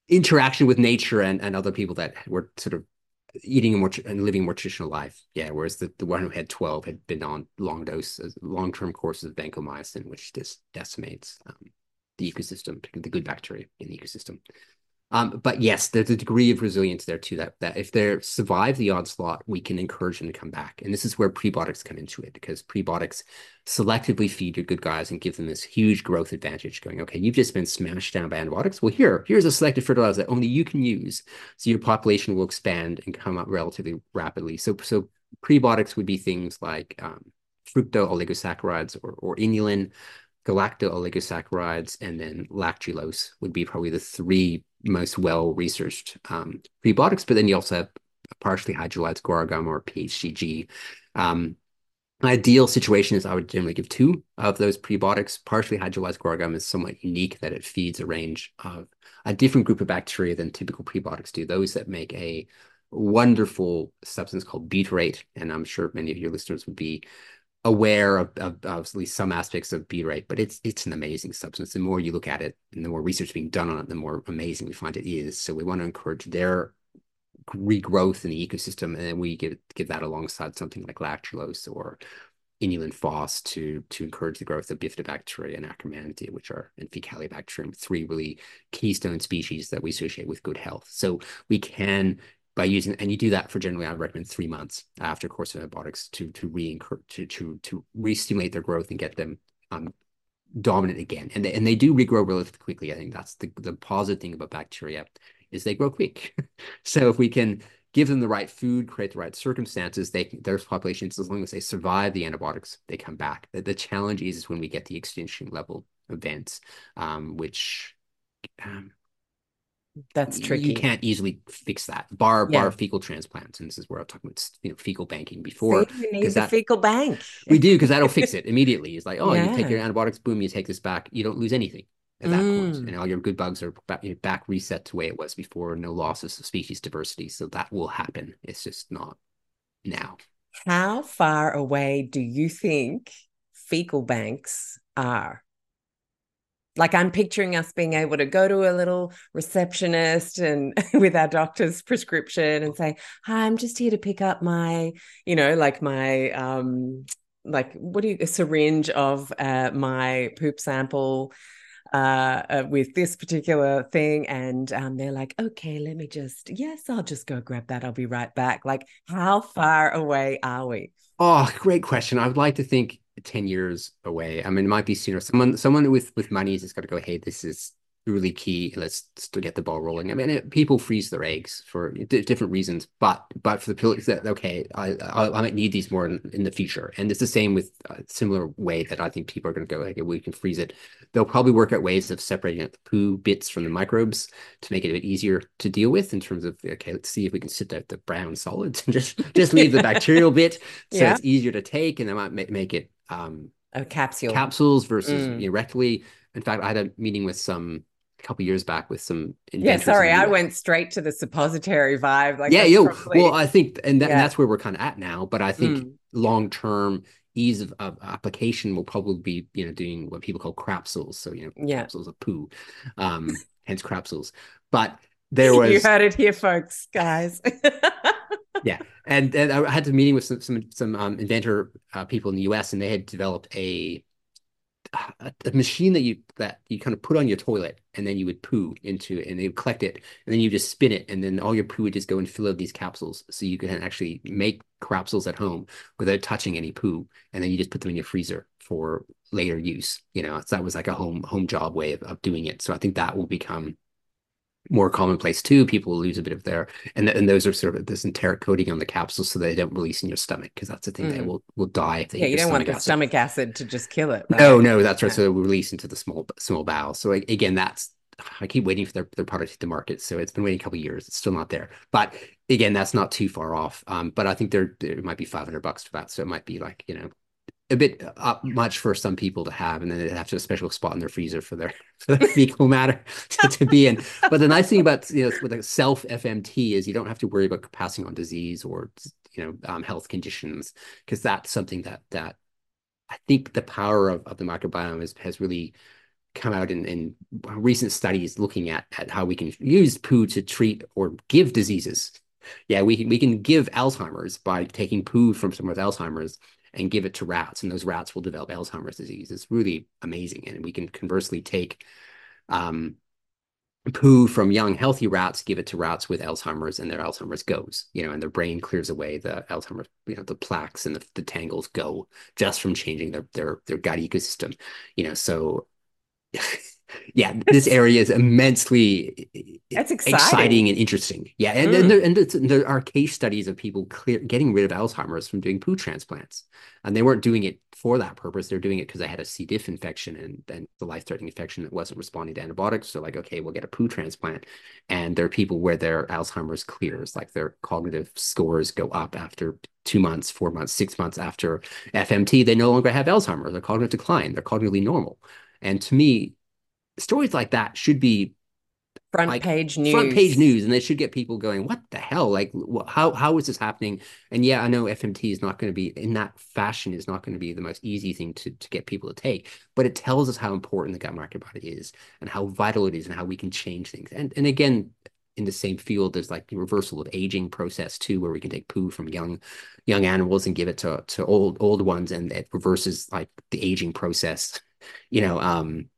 interaction with nature and and other people that were sort of eating a more and living a more traditional life. Yeah, whereas the, the one who had 12 had been on long doses, long-term courses of vancomycin, which just decimates um, the ecosystem, the good bacteria in the ecosystem. Um, but yes, there's a degree of resilience there too. That that if they survive the onslaught, we can encourage them to come back. And this is where prebiotics come into it because prebiotics selectively feed your good guys and give them this huge growth advantage. Going, okay, you've just been smashed down by antibiotics. Well, here, here's a selective fertilizer that only you can use, so your population will expand and come up relatively rapidly. So so prebiotics would be things like um, fructo oligosaccharides or or inulin galacto oligosaccharides and then lactulose would be probably the three most well researched um, prebiotics. But then you also have partially hydrolyzed guar gum or PHGG. Um, ideal situation is I would generally give two of those prebiotics. Partially hydrolyzed guar gum is somewhat unique that it feeds a range of a different group of bacteria than typical prebiotics do. Those that make a wonderful substance called butyrate, and I'm sure many of your listeners would be aware of, of, of at least some aspects of butyrate, but it's it's an amazing substance. The more you look at it, and the more research being done on it, the more amazing we find it is. So we want to encourage their regrowth in the ecosystem, and then we give give that alongside something like lactulose or inulin phos to to encourage the growth of bifidobacteria and Akkermansia, which are and Faecalibacterium, three really keystone species that we associate with good health. So we can by using and you do that for generally I would recommend three months after course of antibiotics to to re to to to re-stimulate their growth and get them um dominant again. And they, and they do regrow relatively quickly. I think that's the the positive thing about bacteria is they grow quick. *laughs* So if we can give them the right food create the right circumstances they their populations as long as they survive the antibiotics they come back. The, the challenge is, is when we get the extinction level events um which um That's tricky. you can't easily fix that. Bar Yeah. bar fecal transplants, and this is where I'm talking about you know fecal banking before. See, we need 'cause the that- fecal bank. We do because that'll fix it immediately. It's like, oh, you take your antibiotics, boom, you take this back, you don't lose anything at that Mm. and all your good bugs are back, you know, back reset to the way it was before. No losses of species diversity, so that will happen. It's just not now. How far away do you think fecal banks are? Like I'm picturing us being able to go to a little receptionist and *laughs* with our doctor's prescription and say, "Hi, I'm just here to pick up my, you know, like my um like what do you a syringe of uh my poop sample uh, uh with this particular thing and um they're like, "Okay, let me just yes, I'll just go grab that. I'll be right back." Like how far away are we? Oh, great question. I would like to think 10 years away. I mean, it might be sooner. Someone someone with with money has just got to go, hey, this is really key. Let's still get the ball rolling. I mean, it, people freeze their eggs for d different reasons, but but for the people that okay, I, I I might need these more in, in the future. And it's the same with a similar way that I think people are going to go, okay, we can freeze it. They'll probably work out ways of separating out the poo bits from the microbes to make it a bit easier to deal with in terms of okay, let's see if we can sit out the brown solids *laughs* and just just leave the bacterial bit *laughs* so Yeah. it's easier to take, and they might make, make it um A capsule. capsules versus Mm. you know, rectally. In fact, I had a meeting with some couple years back with some yeah, sorry, I went straight to the suppository vibe. Like yeah, yo. probably- Well, I think, and, that, Yeah. and that's where we're kind of at now. But I think Mm. long term ease of, of application will probably be, you know, doing what people call crapsules. So you know, Yeah. capsules of poo, um, *laughs* hence crapsules. But there was you heard it here, folks, guys. *laughs* yeah, and, and I had a meeting with some some some um, inventor uh, people in the U.S. and they had developed a a, a, machine that you that you kind of put on your toilet and then you would poo into it and they would collect it and then you just spin it and then all your poo would just go and fill out these capsules so you can actually make capsules at home without touching any poo and then you just put them in your freezer for later use you know? So that was like a home home job way of, of doing it. So i think that will become more commonplace too. People will lose a bit of their and and those are sort of this enteric coating on the capsules so they don't release in your stomach because that's the thing mm. that will will die if they yeah you don't want the acid. stomach acid to just kill it right? no no that's right yeah. so release into the small small bowel so again that's I keep waiting for their, their product to hit the market so it's been waiting a couple years it's still not there but again that's not too far off um but I think there it might be 500 bucks for that so it might be like you know a bit uh, much for some people to have, and then they have to a special spot in their freezer for their, *laughs* for their fecal matter to, to, be in. But the nice thing about you know with a self FMT is you don't have to worry about passing on disease or you know um, health conditions because that's something that that I think the power of, of the microbiome is, has really come out in, in recent studies looking at, at how we can use poo to treat or give diseases. Yeah, we can we can give Alzheimer's by taking poo from someone with Alzheimer's and give it to rats, and those rats will develop Alzheimer's disease. It's really amazing, and we can conversely take um, poo from young healthy rats, give it to rats with Alzheimer's, and their Alzheimer's goes. You know, and their brain clears away the Alzheimer's, you know, the plaques and the, the tangles go just from changing their their their gut ecosystem. You know, so. *laughs* yeah, this area is immensely That's exciting. exciting and interesting. Yeah, and, mm. and, there, and, there, are case studies of people clear, getting rid of Alzheimer's from doing poo transplants, and they weren't doing it for that purpose. They're doing it because they had a C. diff infection and then the life-threatening infection that wasn't responding to antibiotics. So, like, okay, we'll get a poo transplant, and there are people where their Alzheimer's clears, like their cognitive scores go up after two months, four months, six months after FMT. They no longer have Alzheimer's. Their cognitive decline. They're cognitively normal. And to me, stories like that should be front like, page news front page news. and they should get people going what the hell? Like how how is this happening? And yeah i know fmt is not going to be in that fashion is not going to be the most easy thing to, to get people to take but it tells us how important the gut microbiota is and how vital it is and how we can change things. And and again in the same field there's like the reversal of aging process too where we can take poo from young young animals and give it to to old old ones and it reverses like the aging process *laughs* you know um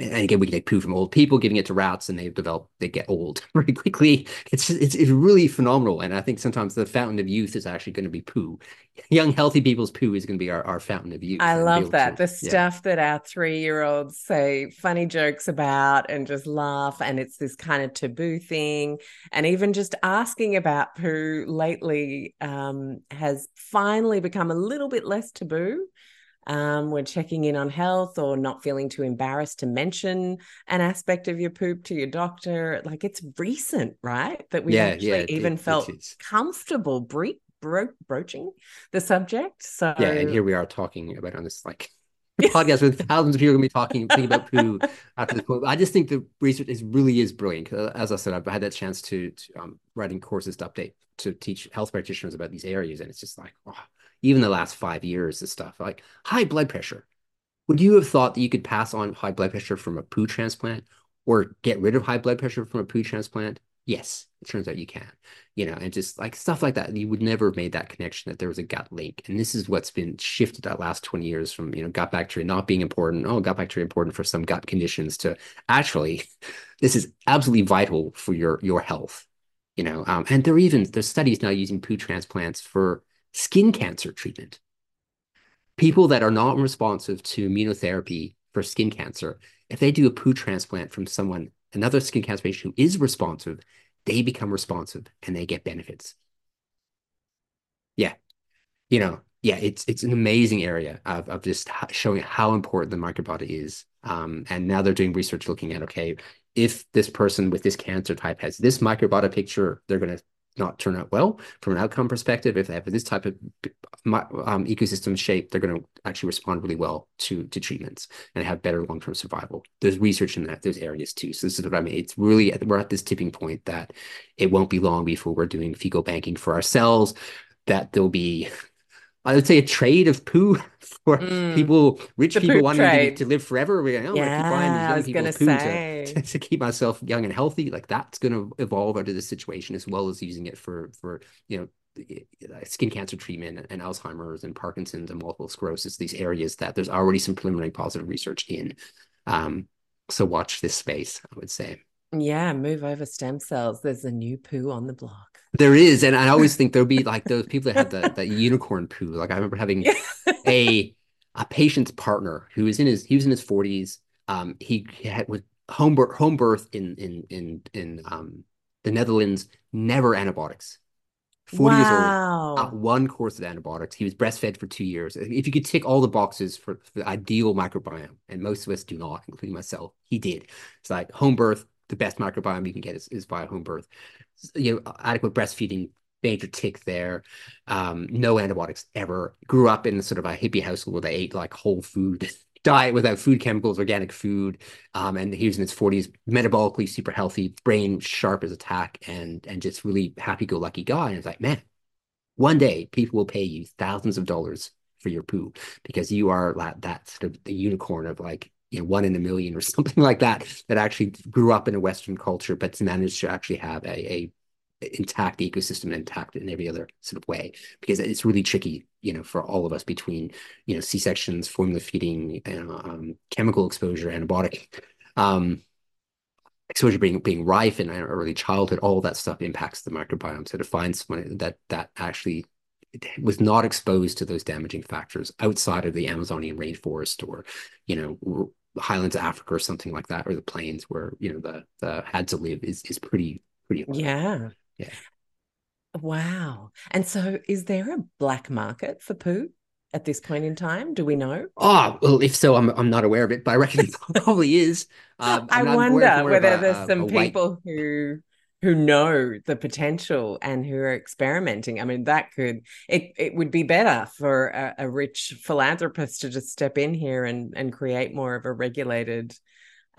and again, we can take poo from old people, giving it to rats, and they develop, they get old *laughs* very quickly. It's, it's it's really phenomenal, and I think sometimes the fountain of youth is actually going to be poo. *laughs* Young, healthy people's poo is going to be our, our fountain of youth. I love that to, the stuff that our three year olds say funny jokes about and just laugh, and it's this kind of taboo thing, and even just asking about poo lately um, has finally become a little bit less taboo um, when checking in on health or not feeling too embarrassed to mention an aspect of your poop to your doctor. Like it's recent, right? That we yeah, actually yeah, even it, felt it comfortable bro- bro- broaching the subject. So yeah, and here we are talking about on this like *laughs* *laughs* podcast with thousands of people going to be talking thinking about poo after this point. I just think the research is really is brilliant. As I said, I've had that chance to, to um, writing courses to update to teach health practitioners about these areas, and it's just like, oh, even the last five years of stuff like high blood pressure. Would you have thought that you could pass on high blood pressure from a poo transplant or get rid of high blood pressure from a poo transplant? Yes, it turns out you can, you know, and just like stuff like that, you would never have made that connection that there was a gut link. And this is what's been shifted that last 20 years from, you know, gut bacteria not being important. Oh, gut bacteria important for some gut conditions to actually, *laughs* this is absolutely vital for your, your health, you know. Um, and there are even, there's studies now using poo transplants for skin cancer treatment. People that are not responsive to immunotherapy for skin cancer, if they do a poo transplant from someone, another skin cancer patient who is responsive, they become responsive and they get benefits. Yeah. You know, yeah, it's it's an amazing area of, of just showing how important the microbiota is. Um, and now they're doing research looking at okay, if this person with this cancer type has this microbiota picture, they're going to not turn out well from an outcome perspective. If they have this type of um, ecosystem shape, they're going to actually respond really well to to treatments and have better long term survival. There's research in that those areas too. So this is what I mean. It's really we're at this tipping point that it won't be long before we're doing fecal banking for ourselves. That there'll be I would say a trade of poo *laughs* for mm, people, rich people wanting to, to, live forever. Going, oh, yeah, I keep buying young people's poo to, *laughs* to, keep myself young and healthy. Like that's going to evolve out of this situation as well as using it for, for, you know, skin cancer treatment and Alzheimer's and Parkinson's and multiple sclerosis, these areas that there's already some preliminary positive research in. Um, so watch this space, I would say. Yeah, move over stem cells. There's a new poo on the block. There is, and I always think there'll be *laughs* like those people that had the, the unicorn poo. Like I remember having a a patient's partner who was in his he was in his 40s. Um, he had with home birth, home birth in in in in um the Netherlands, never antibiotics. 40 wow. years old, one course of antibiotics. He was breastfed for two years. If you could tick all the boxes for, for, the ideal microbiome, and most of us do not, including myself, he did. It's like home birth, the best microbiome you can get is, is via home birth. You know, adequate breastfeeding, major tick there. Um, no antibiotics ever. Grew up in sort of a hippie household where they ate like whole food *laughs* diet without food chemicals, organic food. Um, and he was in his 40s, metabolically super healthy, brain sharp as a tack, and and just really happy-go-lucky guy. And it's like, man, one day people will pay you thousands of dollars for your poo because you are that, that sort of the unicorn of like you know one in a million or *laughs* something like that that actually grew up in a Western culture, but managed to actually have a, a intact ecosystem intact in every other sort of way. Because it's really tricky you know for all of us between you know c-sections formula feeding um, chemical exposure antibiotic um, exposure being being rife in early childhood all that stuff impacts the microbiome. So to find someone that that actually was not exposed to those damaging factors outside of the amazonian rainforest or you know highlands of africa or something like that or the plains where you know the the had to live is is pretty pretty yeah yeah. Wow. And so is there a black market for poo at this point in time? Do we know? Oh, well, if so, I'm I'm not aware of it, but I reckon it *laughs* probably is. Um, I wonder whether there's some people white... who who know the potential and who are experimenting. I mean, that could it it would be better for a, a rich philanthropist to just step in here and and create more of a regulated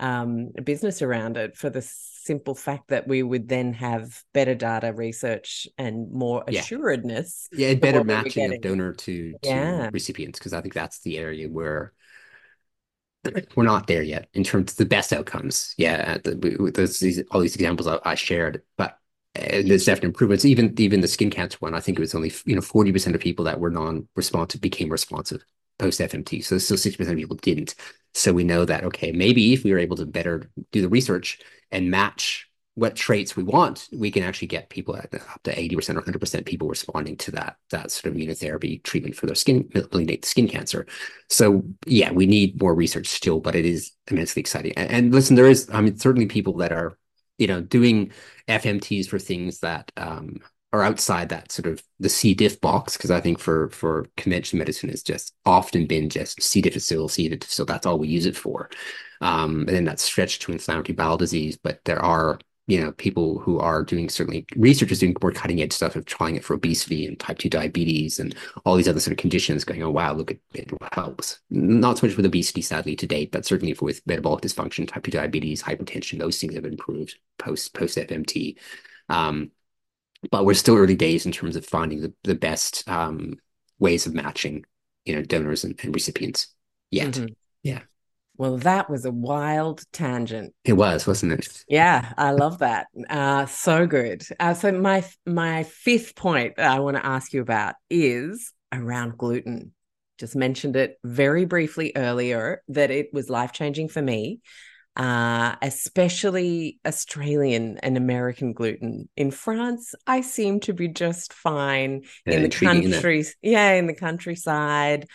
um, business around it for the simple fact that we would then have better data research and more assuredness. Yeah, yeah better matching of donor to, to yeah. recipients because I think that's the area where we're not there yet in terms of the best outcomes. Yeah, the, those these, all these examples I, I shared, but uh, there's definite improvements. Even even the skin cancer one, I think it was only you know forty percent of people that were non-responsive became responsive post FMT. So still sixty percent of people didn't. So we know that, okay, maybe if we were able to better do the research and match what traits we want, we can actually get people at up to 80% or 100% people responding to that, that sort of immunotherapy treatment for their skin, malignant skin cancer. So yeah, we need more research still, but it is immensely exciting. And, and listen, there is, I mean, certainly people that are, you know, doing FMTs for things that um, are outside that sort of the C. diff box because I think for for conventional medicine it's just often been just C. difficile, C. difficile. That's all we use it for, um, and then that's stretched to inflammatory bowel disease. But there are you know people who are doing certainly researchers doing more cutting edge stuff of trying it for obesity and type two diabetes and all these other sort of conditions. Going, oh wow, look at it helps. Not so much with obesity, sadly, to date, but certainly with metabolic dysfunction, type two diabetes, hypertension, those things have improved post post FMT. Um, but we're still early days in terms of finding the, the best um, ways of matching, you know, donors and, and recipients yet. Mm-hmm. Yeah. Well, that was a wild tangent. It was, wasn't it? Yeah, I love that. Uh, so good. Uh, so my my fifth point I want to ask you about is around gluten. Just mentioned it very briefly earlier that it was life changing for me uh, especially Australian and American gluten. In France, I seem to be just fine yeah, in the country. Yeah, in the countryside,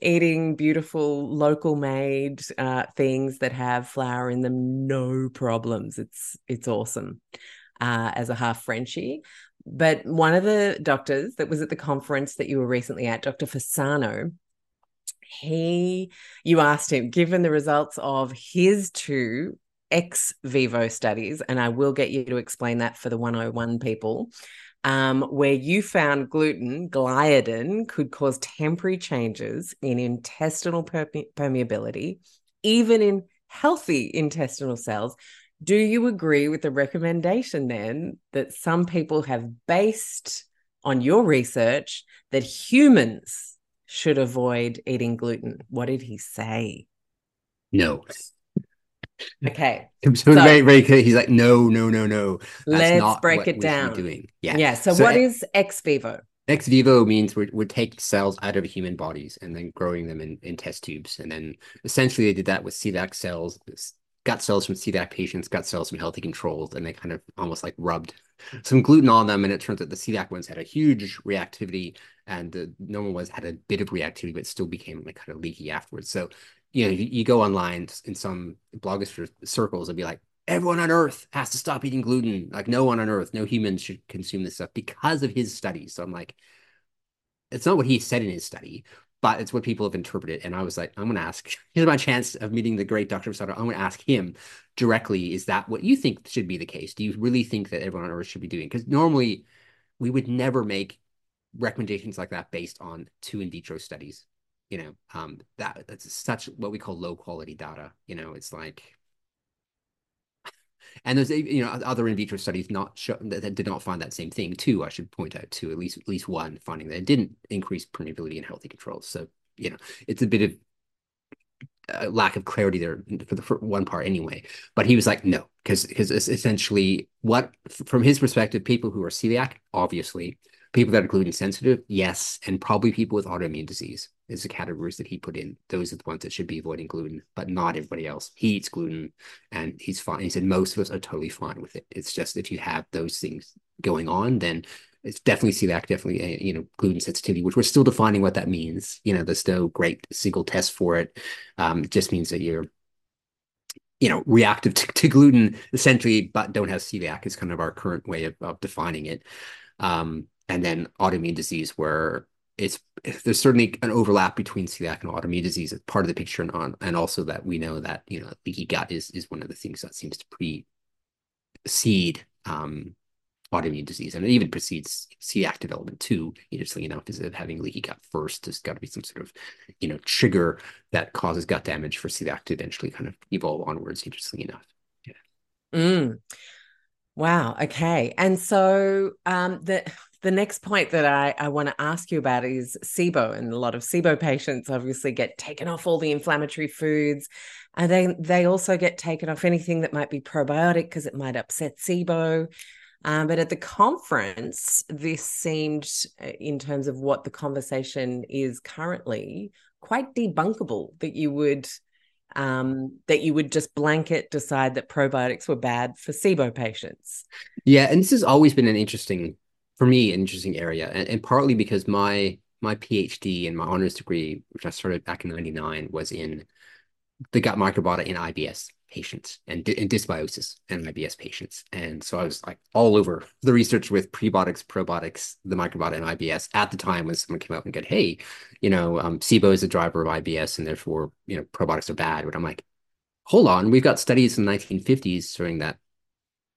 eating beautiful local made uh, things that have flour in them, no problems. It's it's awesome. Uh, as a half Frenchie. But one of the doctors that was at the conference that you were recently at, Dr. Fasano, he you asked him given the results of his two ex vivo studies and i will get you to explain that for the 101 people um, where you found gluten gliadin could cause temporary changes in intestinal perme- permeability even in healthy intestinal cells do you agree with the recommendation then that some people have based on your research that humans should avoid eating gluten. What did he say? No. Okay. *laughs* So, very, very clear. He's like, no, no, no, no. That's Let's not break what it we should be down. Doing. Yeah. Yeah. So, So what e- is ex vivo? Ex vivo means we're, we're taking cells out of human bodies and then growing them in, in test tubes. And then essentially they did that with celiac cells, gut cells from celiac patients, gut cells from healthy controls, and they kind of almost like rubbed some gluten on them. And it turns out the celiac ones had a huge reactivity and the normal ones had a bit of reactivity, but still became like kind of leaky afterwards. So, you know, you, go online in some blogosphere circles and be like, everyone on earth has to stop eating gluten. Like no one on earth, no humans should consume this stuff because of his studies. So I'm like, it's not what he said in his study, but it's what people have interpreted. And I was like, I'm going to ask, *laughs* here's my chance of meeting the great Dr. Fasano. I'm going to ask him directly, is that what you think should be the case? Do you really think that everyone on earth should be doing? Because normally we would never make recommendations like that based on two in vitro studies. You know, um, that that's such what we call low quality data. You know, it's like *laughs* and there's you know other in vitro studies not show that, did not find that same thing too. I should point out too at least at least one finding that it didn't increase permeability in healthy controls. So you know it's a bit of a lack of clarity there for the for one part anyway. But he was like no because because essentially what from his perspective people who are celiac obviously people that are gluten sensitive yes and probably people with autoimmune disease is the categories that he put in. Those are the ones that should be avoiding gluten, but not everybody else. He eats gluten and he's fine. He said most of us are totally fine with it. It's just if you have those things going on, then it's definitely celiac, definitely you know gluten sensitivity, which we're still defining what that means. You know, there's no great single test for it. Um, it just means that you're you know reactive to, to gluten essentially, but don't have celiac is kind of our current way of, of defining it. Um, and then autoimmune disease where it's there's certainly an overlap between celiac and autoimmune disease as part of the picture and on and also that we know that you know leaky gut is is one of the things that seems to precede um autoimmune disease and it even precedes celiac development too interestingly enough is it having leaky gut first there's got to be some sort of you know trigger that causes gut damage for celiac to eventually kind of evolve onwards interestingly enough Mm. Wow. Okay. And so um, the the next point that I, I want to ask you about is SIBO, and a lot of SIBO patients obviously get taken off all the inflammatory foods, and they they also get taken off anything that might be probiotic because it might upset SIBO. Um, but at the conference, this seemed, uh, in terms of what the conversation is currently, quite debunkable that you would um, that you would just blanket decide that probiotics were bad for SIBO patients. Yeah, and this has always been an interesting, for me, an interesting area, and, and partly because my my PhD and my honors degree, which I started back in '99, was in the gut microbiota in IBS patients and, and dysbiosis in IBS patients, and so I was like all over the research with prebiotics, probiotics, the microbiota in IBS at the time when someone came up and said, "Hey, you know, um, SIBO is a driver of IBS, and therefore, you know, probiotics are bad." But I'm like, hold on, we've got studies in the 1950s showing that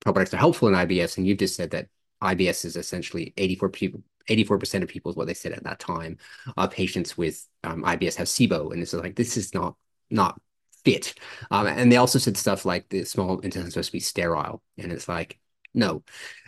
probiotics are helpful in IBS, and you've just said that IBS is essentially 84 people, 84% of people is what they said at that time. Uh, patients with um, IBS have SIBO, and it's like this is not not fit. Um, and they also said stuff like the small intestine is supposed to be sterile, and it's like no,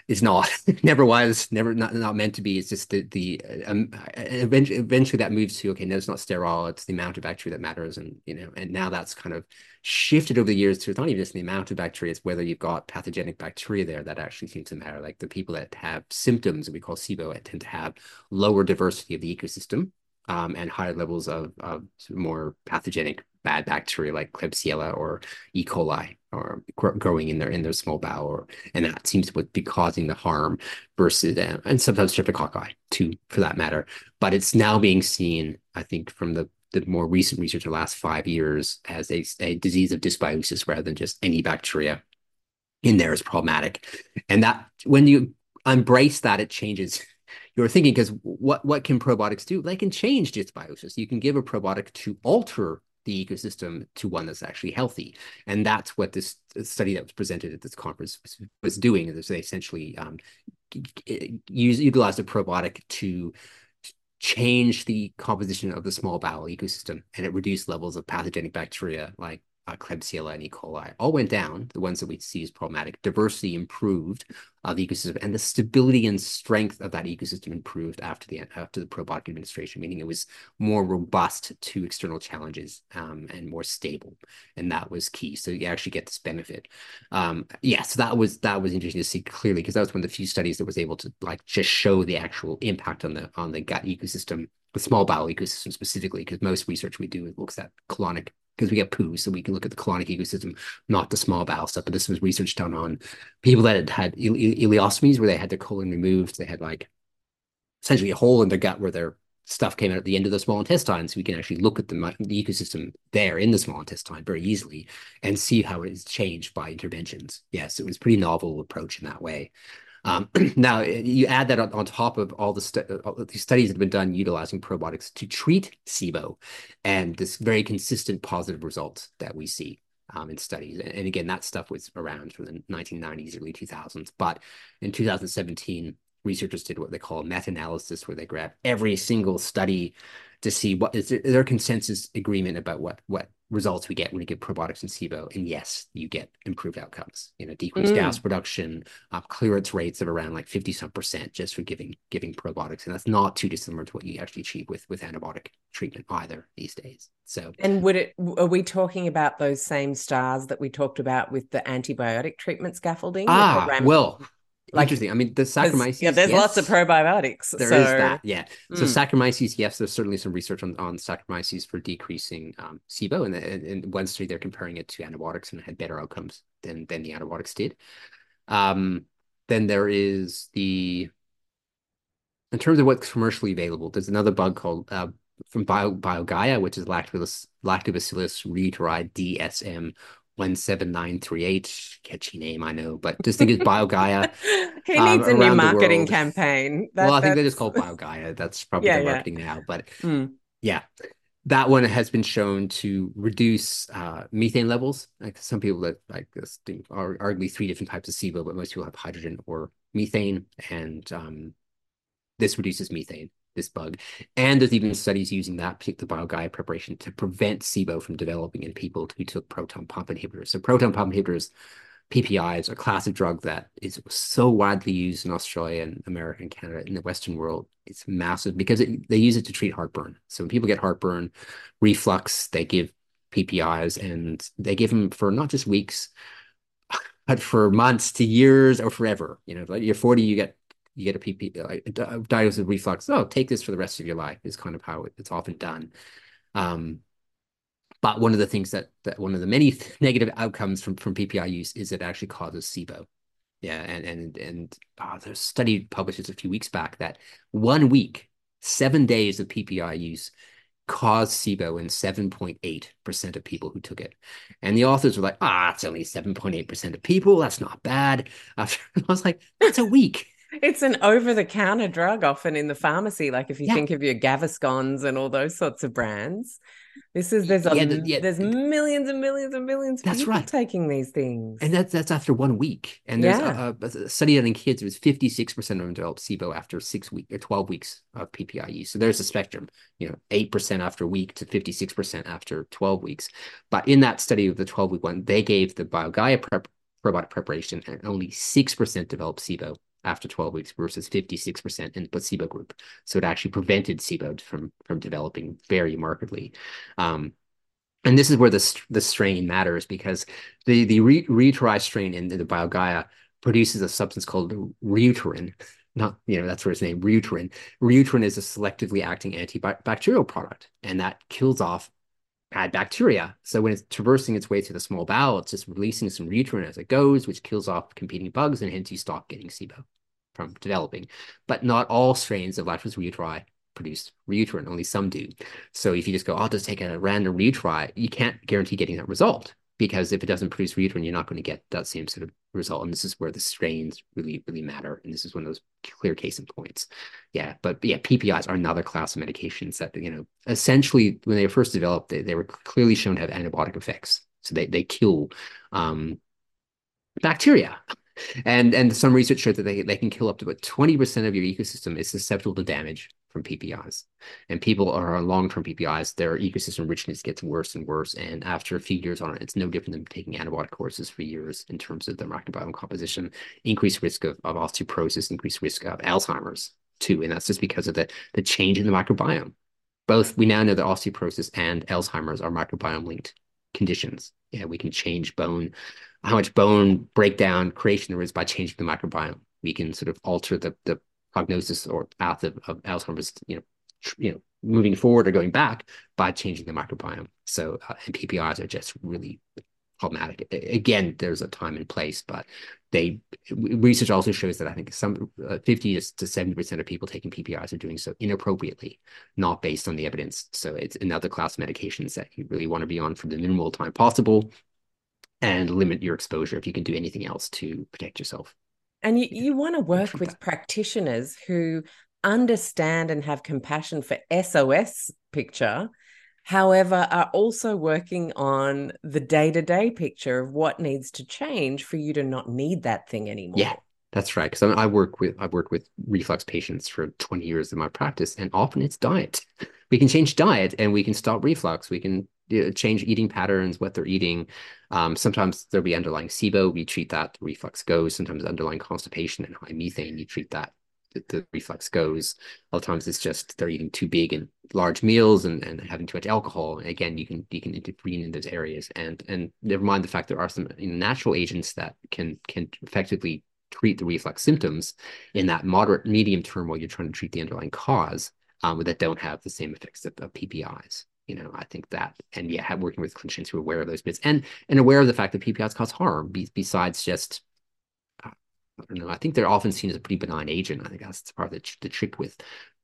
it's not. *laughs* never was. Never not not meant to be. It's just the the um, eventually eventually that moves to okay, no, it's not sterile. It's the amount of bacteria that matters, and you know, and now that's kind of shifted over the years to it's not even just the amount of bacteria, it's whether you've got pathogenic bacteria there that actually seems to matter. Like the people that have symptoms that we call SIBO tend to have lower diversity of the ecosystem um, and higher levels of, of more pathogenic bad bacteria like Klebsiella or E. coli or gr growing in their in their small bowel, or, and that seems to be causing the harm versus uh, and sometimes streptococci too, for that matter. But it's now being seen, I think, from the the more recent research in the last five years as a, a disease of dysbiosis rather than just any bacteria in there is problematic. And that when you embrace that, it changes your thinking because what what can probiotics do? They can change dysbiosis. You can give a probiotic to alter the ecosystem to one that's actually healthy. And that's what this study that was presented at this conference was, was doing. Is they essentially um, use utilized a probiotic to change the composition of the small bowel ecosystem, and it reduced levels of pathogenic bacteria like uh, Klebsiella and E. coli all went down. The ones that we see as problematic, diversity improved of the ecosystem, and the stability and strength of that ecosystem improved after the after the probiotic administration, meaning it was more robust to external challenges um, and more stable, and that was key. So you actually get this benefit. Um, yeah, so that was that was interesting to see clearly because that was one of the few studies that was able to like just show the actual impact on the on the gut ecosystem the small bowel ecosystem specifically, because most research we do looks at colonic, because we get poo, so we can look at the colonic ecosystem, not the small bowel stuff. But this was research done on people that had had ileostomies, where they had their colon removed. They had like essentially a hole in their gut where their stuff came out at the end of the small intestine. So we can actually look at the, the ecosystem there in the small intestine very easily and see how it is changed by interventions. Yes, it was pretty novel approach in that way. Um, *clears throat* now, you add that on, top of all the, studies that have been done utilizing probiotics to treat SIBO and this very consistent positive results that we see um, in studies. And, and, again, that stuff was around from the 1990s, early 2000s. But in 2017, researchers did what they call a meta-analysis, where they grab every single study to see what is there, is there consensus agreement about what what results we get when we give probiotics and SIBO. And yes, you get improved outcomes, you know, decreased mm. gas production, uh, clearance rates of around like 50 some percent just for giving giving probiotics. And that's not too dissimilar to what you actually achieve with with antibiotic treatment either these days. So And would it are we talking about those same stars that we talked about with the antibiotic treatment scaffolding? Ah, well, like, Interesting. I mean, the Saccharomyces. Yeah, there's yes, lots of probiotics. There so. is that. Yeah. So mm. Saccharomyces, yes, there's certainly some research on, on Saccharomyces for decreasing um, SIBO. And in, one study, they're comparing it to antibiotics and it had better outcomes than than the antibiotics did. Um, then there is the in terms of what's commercially available, there's another bug called uh, from Bio, BioGaia, which is Lactobacillus, Lactobacillus reuteri DSM 17938. Catchy name, I know, but just think it's *laughs* BioGaia. he um, needs a new marketing campaign. That, well, I think they're just call BioGaia. That's probably yeah, the marketing now. But mm. yeah, that one has been shown to reduce uh, methane levels. Like some people that like this are arguably three different types of SIBO, but most people have hydrogen or methane, and um, this reduces methane this bug. And there's even studies using that particular BioGaia preparation to prevent SIBO from developing in people who took proton pump inhibitors. So proton pump inhibitors, PPIs, are a class of drug that is so widely used in Australia and America and Canada in the Western world. It's massive because it, they use it to treat heartburn. So when people get heartburn, reflux, they give PPIs and they give them for not just weeks, *laughs* but for months to years or forever. You know, like you're 40, you get you get a PP like diagnosis of reflux. Oh, take this for the rest of your life is kind of how it's often done. Um, but one of the things that that one of the many *laughs* negative outcomes from from PPI use is it actually causes SIBO. Yeah, and and and oh, there's a study published just a few weeks back that one week, seven days of PPI use caused SIBO in 7.8% of people who took it. And the authors were like, ah, it's only 7.8% of people. That's not bad. After *laughs* I was like, that's a week it's an over-the-counter drug often in the pharmacy. Like if you yeah. think of your Gaviscons and all those sorts of brands, this is there's a, yeah, the, yeah, there's millions and millions and millions of that's people right. taking these things, and that's that's after one week. And there's a, a, study done in kids. It was 56 percent of them developed SIBO after six weeks or 12 weeks of PPI use. So there's a spectrum. You know, eight percent after a week to 56 percent after 12 weeks. But in that study of the 12 week one, they gave the BioGaia prep probiotic preparation, and only six percent developed SIBO after 12 weeks versus 56% in the placebo group. So it actually prevented SIBO from, from developing very markedly. Um, and this is where the, the strain matters because the, the re, reuteri strain in, in the BioGaia produces a substance called reuterin. Not, you know, that's where its name, reuterin. Reuterin is a selectively acting antibacterial product, and that kills off bad bacteria. So when it's traversing its way through the small bowel, it's just releasing some reuterin as it goes, which kills off competing bugs, and hence you stop getting SIBO from developing. But not all strains of Lactobacillus reuteri produce reuterin, only some do. So if you just go, oh, I'll just take a random reuteri, you can't guarantee getting that result because if it doesn't produce reuterin, you're not going to get that same sort of result. And this is where the strains really, really matter. And this is one of those clear case in points. Yeah. But yeah, PPIs are another class of medications that, you know, essentially when they were first developed, they, they were clearly shown to have antibiotic effects. So they, they kill um, bacteria. And and some research showed that they, they can kill up to about 20% of your ecosystem is susceptible to damage from PPIs. And people are on long-term PPIs, their ecosystem richness gets worse and worse. And after a few years on it, it's no different than taking antibiotic courses for years in terms of the microbiome composition, increased risk of, of osteoporosis, increased risk of Alzheimer's too. And that's just because of the, the change in the microbiome. Both we now know that osteoporosis and Alzheimer's are microbiome linked conditions. Yeah, we can change bone, how much bone breakdown creation there is by changing the microbiome. We can sort of alter the the prognosis or path of, of Alzheimer's, you know, you know, moving forward or going back by changing the microbiome. So uh, and PPIs are just really problematic. Again, there's a time and place, but they research also shows that I think some uh, 50 to 70 percent of people taking PPIs are doing so inappropriately, not based on the evidence. So it's another class of medications that you really want to be on for the minimal time possible, and limit your exposure if you can do anything else to protect yourself. And you, you want to work with practitioners who understand and have compassion for SOS picture, however, are also working on the day to day picture of what needs to change for you to not need that thing anymore. Yeah. That's right. Because I, I work with I've worked with reflux patients for 20 years in my practice, and often it's diet. We can change diet and we can stop reflux. We can change eating patterns, what they're eating. Um, sometimes there'll be underlying SIBO, we treat that, the reflux goes. Sometimes underlying constipation and high methane, you treat that, the, the reflux goes. Of times it's just they're eating too big and large meals and, and having too much alcohol. And again, you can you can intervene in those areas. And and never mind the fact there are some natural agents that can can effectively treat the reflux symptoms in that moderate medium term while you're trying to treat the underlying cause um, that don't have the same effects of, of PPIs you know, I think that, and yeah, working with clinicians who are aware of those bits and and aware of the fact that PPIs cause harm, be, besides just, uh, I don't know, I think they're often seen as a pretty benign agent. I think that's part of the, the trick with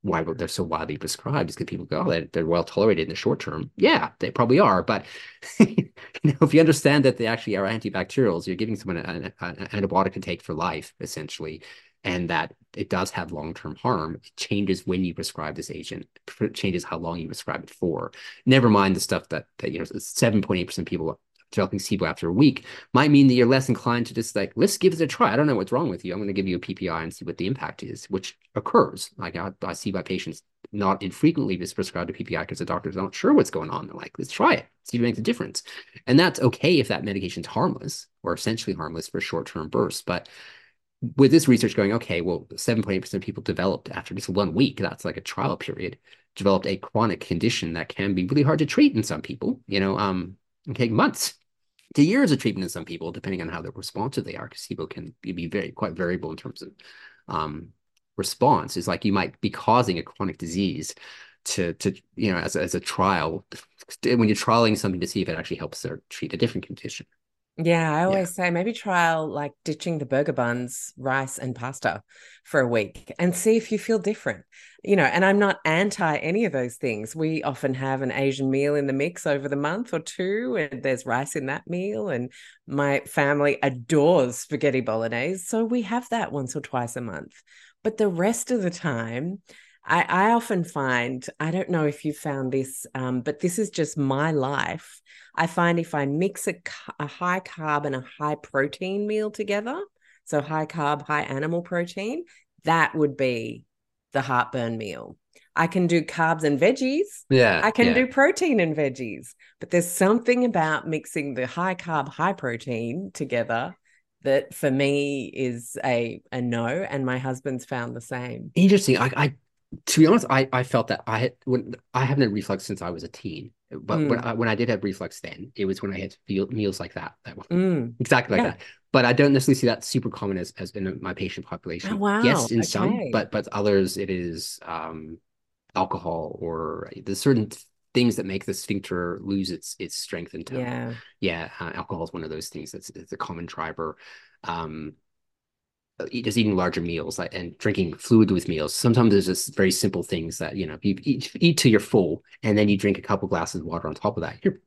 why they're so widely prescribed is because people go, oh, they're, well tolerated in the short term. Yeah, they probably are. But *laughs* you know, if you understand that they actually are antibacterials, you're giving someone an, an antibiotic to take for life, essentially and that it does have long-term harm it changes when you prescribe this agent it changes how long you prescribe it for. Never mind the stuff that, that you know 7.8% of people developing SIBO after a week might mean that you're less inclined to just like let's give it a try. I don't know what's wrong with you. I'm going to give you a ppi and see what the impact is which occurs. Like i, I see my patients not infrequently just prescribed a ppi because the doctor's aren't sure what's going on. They're like let's try it see if it makes a difference. And that's okay if that medication's harmless or essentially harmless for short-term bursts but with this research going, okay, well, 7.8% of people developed after just one week, that's like a trial period, developed a chronic condition that can be really hard to treat in some people, you know, um, take months to years of treatment in some people, depending on how responsive they are, SIBO can be very quite variable in terms of um, response. It's like you might be causing a chronic disease to to you know as a, as a trial when you're trialing something to see if it actually helps or treat a different condition. Yeah, I always yeah. say maybe trial like ditching the burger buns, rice, and pasta for a week and see if you feel different. You know, and I'm not anti any of those things. We often have an Asian meal in the mix over the month or two, and there's rice in that meal. And my family adores spaghetti bolognese. So we have that once or twice a month. But the rest of the time, I, I often find, I don't know if you found this, um, but this is just my life. I find if I mix a, a high carb and a high protein meal together, so high carb, high animal protein, that would be the heartburn meal. I can do carbs and veggies. Yeah. I can yeah. do protein and veggies. But there's something about mixing the high carb, high protein together that for me is a a no. And my husband's found the same. Interesting. I, I to be honest, I, I felt that I had when I haven't had reflux since I was a teen. But mm. when, I, when I did have reflux then, it was when I had feel, meals like that. That mm. exactly like yeah. that. But I don't necessarily see that super common as, as in my patient population. Oh, wow. Yes, in okay. some, but but others it is um, alcohol or there's certain things that make the sphincter lose its its strength and tone. Yeah, yeah. Uh, alcohol is one of those things that's it's a common driver. Um, just eating larger meals like, and drinking fluid with meals. Sometimes there's just very simple things that, you know, you eat, eat till you're full and then you drink a couple glasses of water on top of that. Your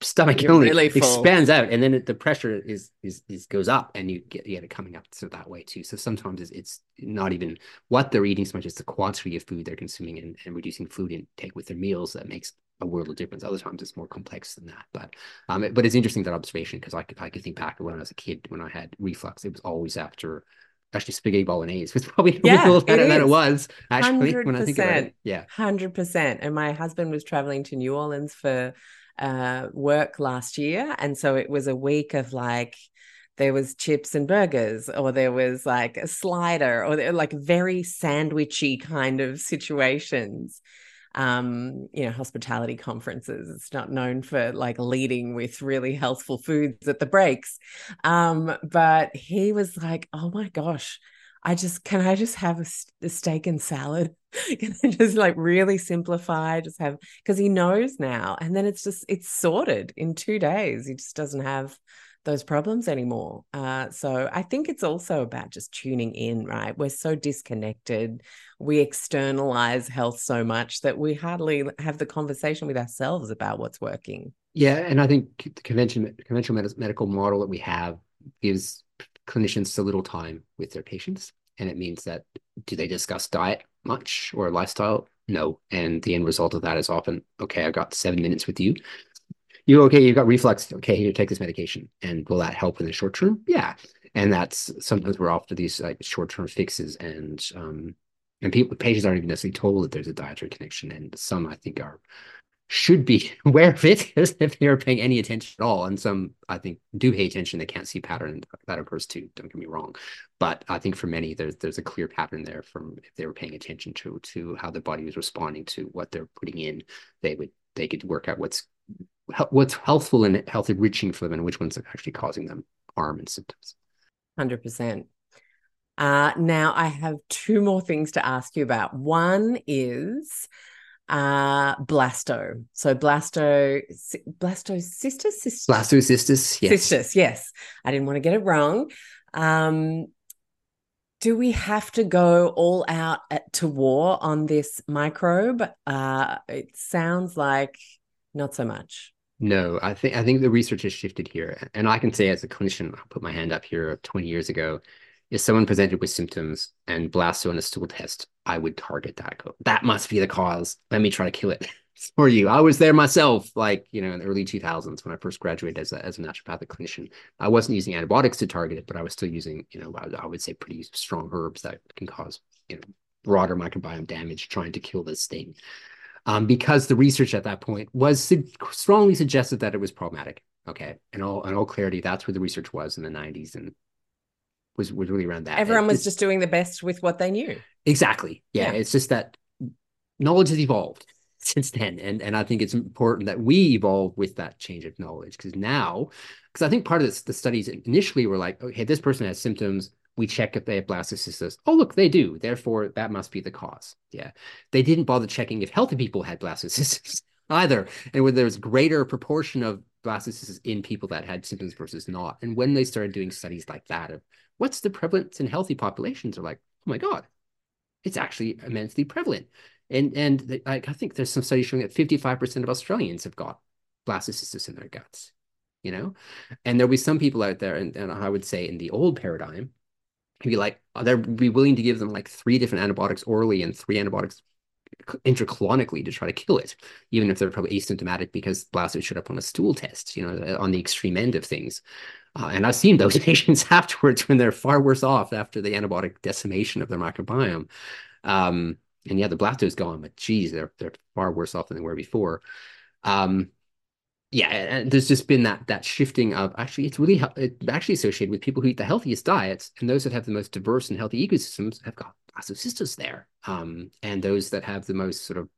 stomach you're only really expands out and then it, the pressure is, is, is goes up and you get, you get it coming up so that way too. So sometimes it's, it's not even what they're eating so much as the quantity of food they're consuming and, and reducing food intake with their meals that makes a world of difference. Other times it's more complex than that. But um, it, but it's interesting that observation because I could I could think back when I was a kid when I had reflux. It was always after actually spaghetti bolognese was *laughs* probably yeah, a little better than it was actually 100%, when I think about it. Yeah. 100%. And my husband was traveling to New Orleans for uh, work last year. And so it was a week of like, there was chips and burgers, or there was like a slider, or like very sandwichy kind of situations um, you know, hospitality conferences. It's not known for like leading with really healthful foods at the breaks. Um, but he was like, oh my gosh, I just can I just have a, a steak and salad? *laughs* can I just like really simplify? Just have because he knows now, and then it's just it's sorted in two days. He just doesn't have those problems anymore. Uh, so I think it's also about just tuning in, right? We're so disconnected. We externalize health so much that we hardly have the conversation with ourselves about what's working. Yeah, and I think the convention, conventional med- medical model that we have gives clinicians so little time with their patients, and it means that do they discuss diet much or lifestyle? No, and the end result of that is often okay. I've got seven minutes with you you okay, you've got reflux. Okay, you take this medication. And will that help in the short term? Yeah. And that's sometimes we're after these like short term fixes and um and people patients aren't even necessarily told that there's a dietary connection. And some I think are should be *laughs* aware of it *laughs* if they are paying any attention at all. And some I think do pay attention, they can't see pattern that occurs too, don't get me wrong. But I think for many there's there's a clear pattern there from if they were paying attention to to how the body was responding to what they're putting in, they would they could work out what's what's healthful and health enriching for them and which ones are actually causing them harm and symptoms. 100%. Uh, now, I have two more things to ask you about. One is uh blasto so blasto blastocystis Cystis? blastocystis yes cystis yes i didn't want to get it wrong um do we have to go all out at, to war on this microbe uh it sounds like not so much no, I think I think the research has shifted here, and I can say as a clinician, I'll put my hand up here. Twenty years ago, if someone presented with symptoms and blasto on a stool test, I would target that. That must be the cause. Let me try to kill it *laughs* for you. I was there myself, like you know, in the early two thousands when I first graduated as a as a naturopathic clinician. I wasn't using antibiotics to target it, but I was still using, you know, I, I would say pretty strong herbs that can cause you know broader microbiome damage, trying to kill this thing um, because the research at that point was su- strongly suggested that it was problematic. Okay, and all in all clarity, that's where the research was in the '90s, and was was really around that. Everyone was just doing the best with what they knew. Exactly. Yeah, yeah, it's just that knowledge has evolved *laughs* since then, and and I think it's important that we evolve with that change of knowledge because now, because I think part of this, the studies initially were like, okay, this person has symptoms we check if they have blastocystis. Oh, look, they do. Therefore, that must be the cause. Yeah. They didn't bother checking if healthy people had blastocystis *laughs* either. And whether there's greater proportion of blastocystis in people that had symptoms versus not. And when they started doing studies like that of what's the prevalence in healthy populations, they're like, oh my God, it's actually immensely prevalent. And and they, like I think there's some studies showing that 55% of Australians have got blastocystis in their guts, you know? And there'll be some people out there, and, and I would say in the old paradigm, be like they'll be willing to give them like three different antibiotics orally and three antibiotics intracolonically to try to kill it, even if they're probably asymptomatic because blasto showed up on a stool test, you know, on the extreme end of things. Uh, and I've seen those *laughs* patients afterwards when they're far worse off after the antibiotic decimation of their microbiome. Um, and yeah, the blasto is gone, but geez, they're they're far worse off than they were before. Um, yeah, and there's just been that that shifting of actually it's really it actually associated with people who eat the healthiest diets and those that have the most diverse and healthy ecosystems have got blastocystis there, um, and those that have the most sort of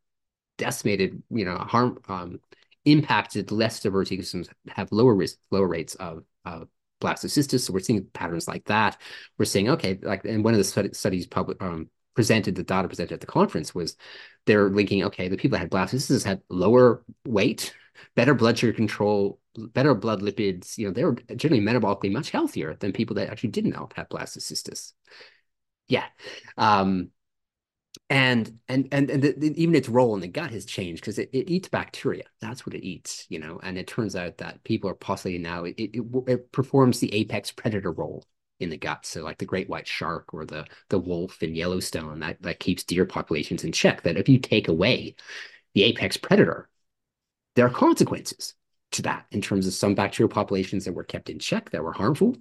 decimated, you know, harm um, impacted less diverse ecosystems have lower risk, lower rates of of blastocystis. So we're seeing patterns like that. We're saying okay, like and one of the studies public um, presented the data presented at the conference was they're linking okay the people that had blastocystis had lower weight better blood sugar control, better blood lipids. You know, they were generally metabolically much healthier than people that actually didn't have blastocystis. Yeah. Um, and and and, and the, even its role in the gut has changed because it, it eats bacteria that's what it eats you know and it turns out that people are possibly now it, it, it performs the apex predator role in the gut so like the great white shark or the the wolf in yellowstone that that keeps deer populations in check that if you take away the apex predator there are consequences to that in terms of some bacterial populations that were kept in check that were harmful.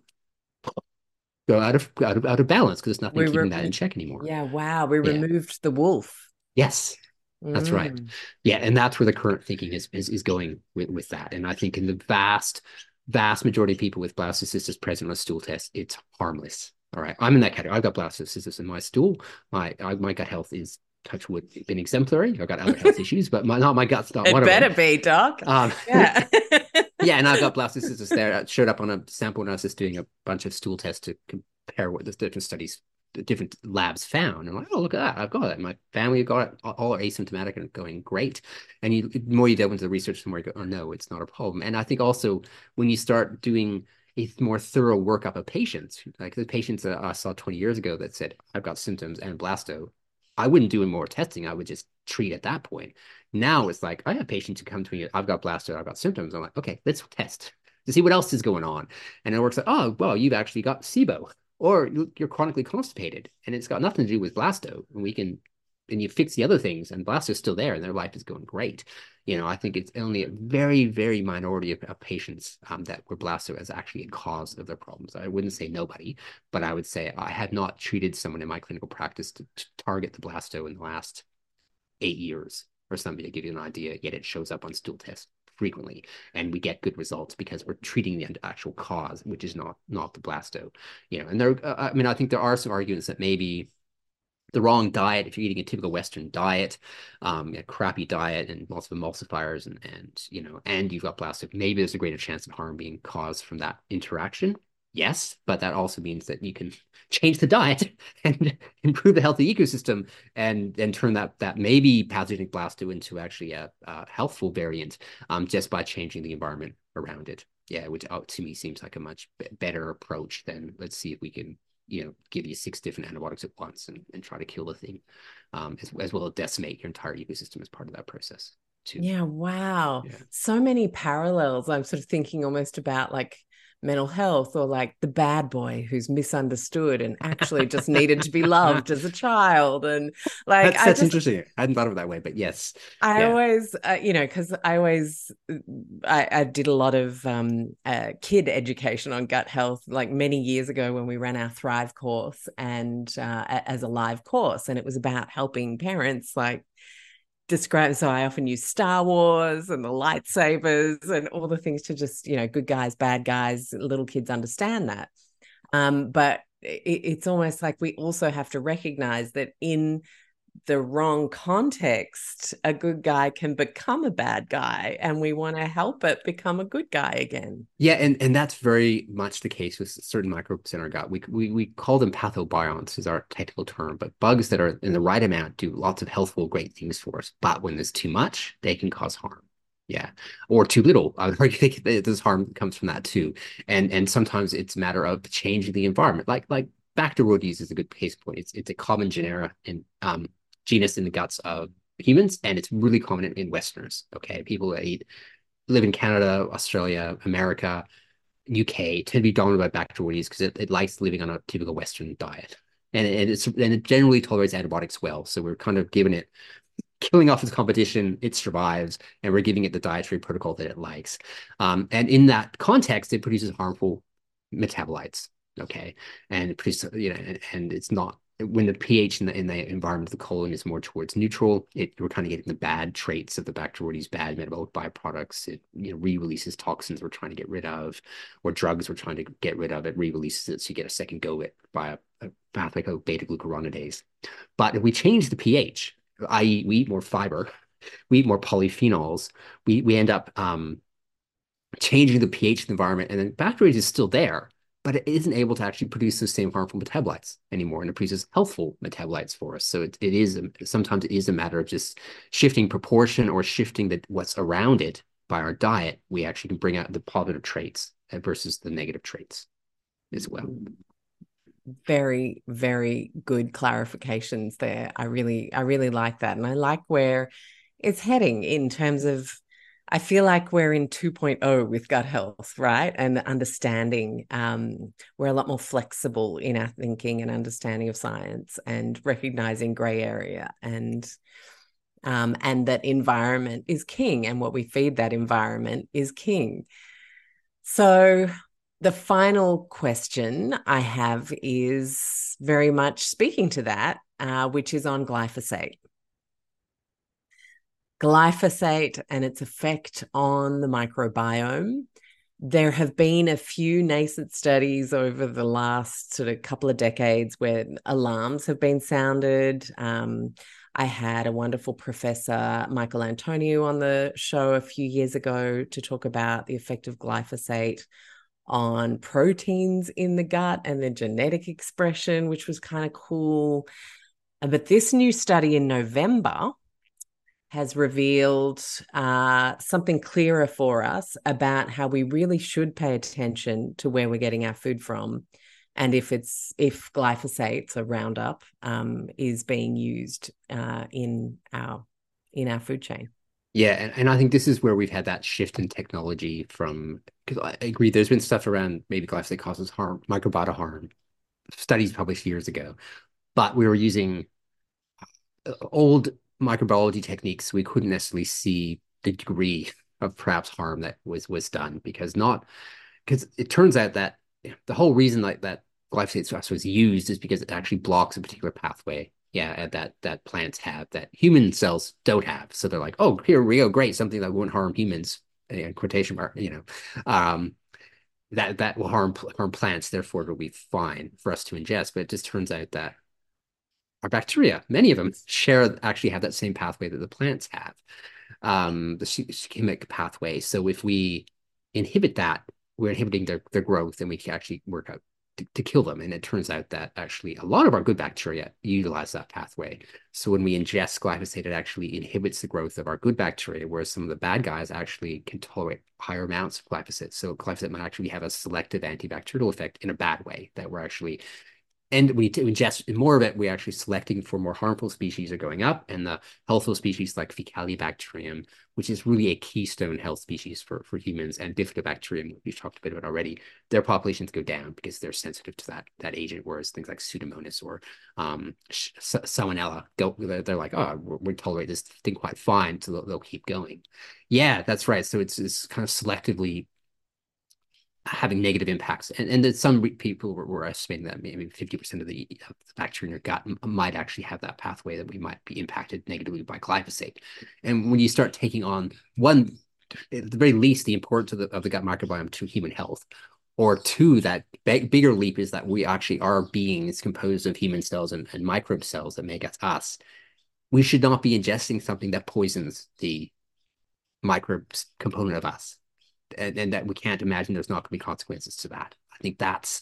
go out of out of, out of balance because there's nothing We keeping that in check anymore. Yeah, wow. We Yeah. removed the wolf. Yes, That's right. Mm. Yeah, and that's where the current thinking is is, is going with, with that. And I think in the vast, vast majority of people with blastocystis present on a stool test, it's harmless. All right, I'm in that category. I've got blastocystis in my stool. My I, my gut health is touch wood been exemplary. I've got other health *laughs* issues, but my not my gut's not It one better of them. be, Doc. Um, yeah. *laughs* yeah, and I've got blastocystis there. It showed up on a sample when I was just doing a bunch of stool tests to compare what the different studies, the different labs found. I'm like, oh, look at that. I've got it. My family have got it. All- All are asymptomatic and going great. And you, the more you delve into the research, the more you go, oh, no, it's not a problem. And I think also when you start doing a more thorough workup of patients, like the patients that I saw 20 years ago that said, I've got symptoms and blasto, I wouldn't do more testing. I would just treat at that point. Now it's like I have patients who come to me, I've got blasto, I've got symptoms. I'm like, okay, let's test to see what else is going on. And it works like, oh, well, you've actually got SIBO or you're chronically constipated and it's got nothing to do with blasto. And we can, and you fix the other things and blasto's still there and their life is going great. You know, I think it's only a very, very minority of, of patients um, that were blasto as actually a cause of their problems. I wouldn't say nobody, but I would say I have not treated someone in my clinical practice to, to target the blasto in the last eight years or something to give you an idea, yet it shows up on stool tests frequently and we get good results because we're treating the actual cause which is not not the blasto you know and there uh, i mean i think there are some arguments that maybe the wrong diet if you're eating a typical western diet um a crappy diet and lots of emulsifiers and and you know and you've got plastic, maybe there's a greater chance of harm being caused from that interaction yes but that also means that you can change the diet *laughs* and improve the healthy ecosystem and and turn that that maybe pathogenic blasto into actually a, a healthful variant um, just by changing the environment around it. Yeah, which uh, to me seems like a much better approach than let's see if we can you know give you six different antibiotics at once and, and try to kill the thing, um, as, as well as decimate your entire ecosystem as part of that process too. Yeah, wow. Yeah. So many parallels. I'm sort of thinking almost about like mental health or like the bad boy who's misunderstood and actually just needed to be loved as a child. And like, that's, that's just, interesting. I hadn't thought of it that way, but yes, I Yeah. always, uh, you know, because I always, I, I did a lot of um, uh, kid education on gut health, like many years ago when we ran our Thrive course and uh, as a live course, and it was about helping parents like describe. So I often use Star Wars and the lightsabers and all the things to just, you know, good guys, bad guys, little kids understand that. Um, but it, it's almost like we also have to recognize that in the wrong context, a good guy can become a bad guy, and we want to help it become a good guy again. Yeah, and and that's very much the case with certain microbes in our gut. We we we call them pathobionts is our technical term, but bugs that are in the right amount do lots of healthful, great things for us. But when there's too much, they can cause harm. Yeah, or too little. I would argue that there's harm comes from that too. And and sometimes it's a matter of changing the environment. Like like Bacteroides is a good case point. It's it's a common genera in um genus in the guts of humans, and it's really common in, Westerners. Okay, people that eat live in Canada, Australia, America, UK tend to be dominated by Bacteroides because it, it likes living on a typical Western diet. And it, it's and it generally tolerates antibiotics well. So we're kind of giving it killing off its competition, it survives, and we're giving it the dietary protocol that it likes. Um, and in that context, it produces harmful metabolites. Okay, and it produces you know, and it's not when the pH in the in the environment of the colon is more towards neutral, it we're kind of getting the bad traits of the Bacteroides, bad metabolic byproducts. It you know re-releases toxins we're trying to get rid of, or drugs we're trying to get rid of. It re-releases it, so you get a second go at by a, a pathway called beta glucuronidase. But if we change the pH, i.e., we eat more fiber, *laughs* we eat more polyphenols, we we end up um, changing the pH of the environment, and then Bacteroides is still there, but it isn't able to actually produce those same harmful metabolites anymore, and it produces healthful metabolites for us. So it, it is sometimes it is a matter of just shifting proportion or shifting the what's around it by our diet. We actually can bring out the positive traits uh, versus the negative traits as well. Very, very good clarifications there. I really, I really like that, and I like where it's heading in terms of I feel like we're in 2.0 with gut health, right? And understanding. Um, we're a lot more flexible in our thinking and understanding of science and recognizing gray area and um, and that environment is king and what we feed that environment is king. So the final question I have is very much speaking to that, uh, which is on glyphosate. Glyphosate and its effect on the microbiome. There have been a few nascent studies over the last sort of couple of decades where alarms have been sounded. Um, I had a wonderful professor, Michael Antoniou, on the show a few years ago to talk about the effect of glyphosate on proteins in the gut and the genetic expression, which was kind of cool. But this new study in November has revealed uh, something clearer for us about how we really should pay attention to where we're getting our food from and if it's if glyphosate so roundup um, is being used uh, in our in our food chain. Yeah, and, and I think this is where we've had that shift in technology from because I agree there's been stuff around maybe glyphosate causes harm, microbiota harm, studies published years ago, but we were using uh, old microbiology techniques. We couldn't necessarily see the degree of perhaps harm that was was done because not because it turns out that the whole reason like that glyphosate was used is because it actually blocks a particular pathway yeah that that plants have that human cells don't have so they're like oh here we go great something that won't harm humans in quotation mark you know um that that will harm harm plants therefore it'll be fine for us to ingest but it just turns out that our bacteria many of them share actually have that same pathway that the plants have um the shikimic pathway so if we inhibit that we're inhibiting their, their growth and we can actually work out to, to, kill them. And it turns out that actually a lot of our good bacteria utilize that pathway. So when we ingest glyphosate, it actually inhibits the growth of our good bacteria, whereas some of the bad guys actually can tolerate higher amounts of glyphosate. So glyphosate might actually have a selective antibacterial effect in a bad way that we're actually and we need to ingest more of it, we're actually selecting for more harmful species are going up, and the healthful species like Faecalibacterium, which is really a keystone health species for, for humans, and Bifidobacterium, we've talked a bit about already, their populations go down because they're sensitive to that that agent, whereas things like Pseudomonas or um, Salmonella, go, they're, they're like, oh, we tolerate this thing quite fine, so they'll, they'll keep going. Yeah, that's right. So it's, it's kind of selectively having negative impacts. And, and then some people were, were estimating that maybe 50% of the, bacteria in your gut might actually have that pathway that we might be impacted negatively by glyphosate. And when you start taking on one, at the very least, the importance of the, of the gut microbiome to human health, or two, that big, bigger leap is that we actually are beings composed of human cells and, and microbe cells that make us us. We should not be ingesting something that poisons the microbes component of us and, and that we can't imagine there's not going to be consequences to that. I think that's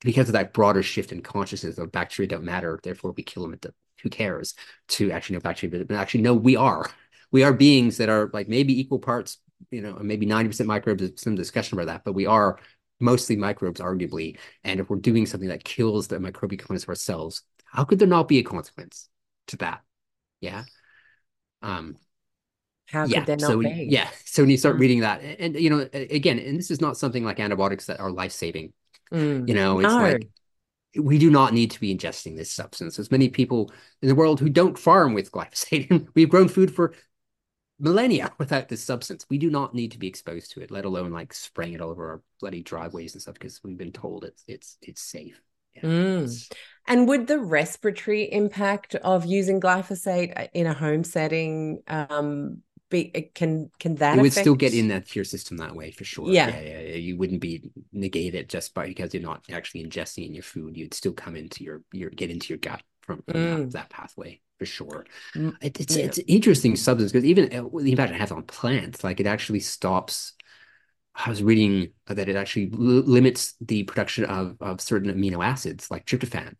because of that broader shift in consciousness of bacteria don't matter, therefore we kill them. The, who cares? To actually know bacteria, but actually no, we are. We are beings that are like maybe equal parts, you know, maybe 90% microbes, there's some discussion about that, but we are mostly microbes, arguably. And if we're doing something that kills the microbial components of ourselves, how could there not be a consequence to that? Yeah. Um, how yeah, could there not be? Yeah. So when you start mm. reading that, and, you know, again, and this is not something like antibiotics that are life saving. Mm. You know, it's no. like we do not need to be ingesting this substance. There's many people in the world who don't farm with glyphosate. *laughs* We've grown food for millennia *laughs* without this substance. We do not need to be exposed to it, let alone like spraying it all over our bloody driveways and stuff, because we've been told it's it's it's safe. Yeah, mm. it's, and would the respiratory impact of using glyphosate uh, in a home setting um, be can can that it would affect... still get in that tier system that way for sure yeah. yeah. yeah, yeah you wouldn't be negated just by because you're not actually ingesting in your food you'd still come into your your get into your gut from, from mm. that, that, pathway for sure mm. it, it's yeah. it's interesting substance because even uh, the impact it has on plants like it actually stops I was reading that it actually limits the production of, of certain amino acids like tryptophan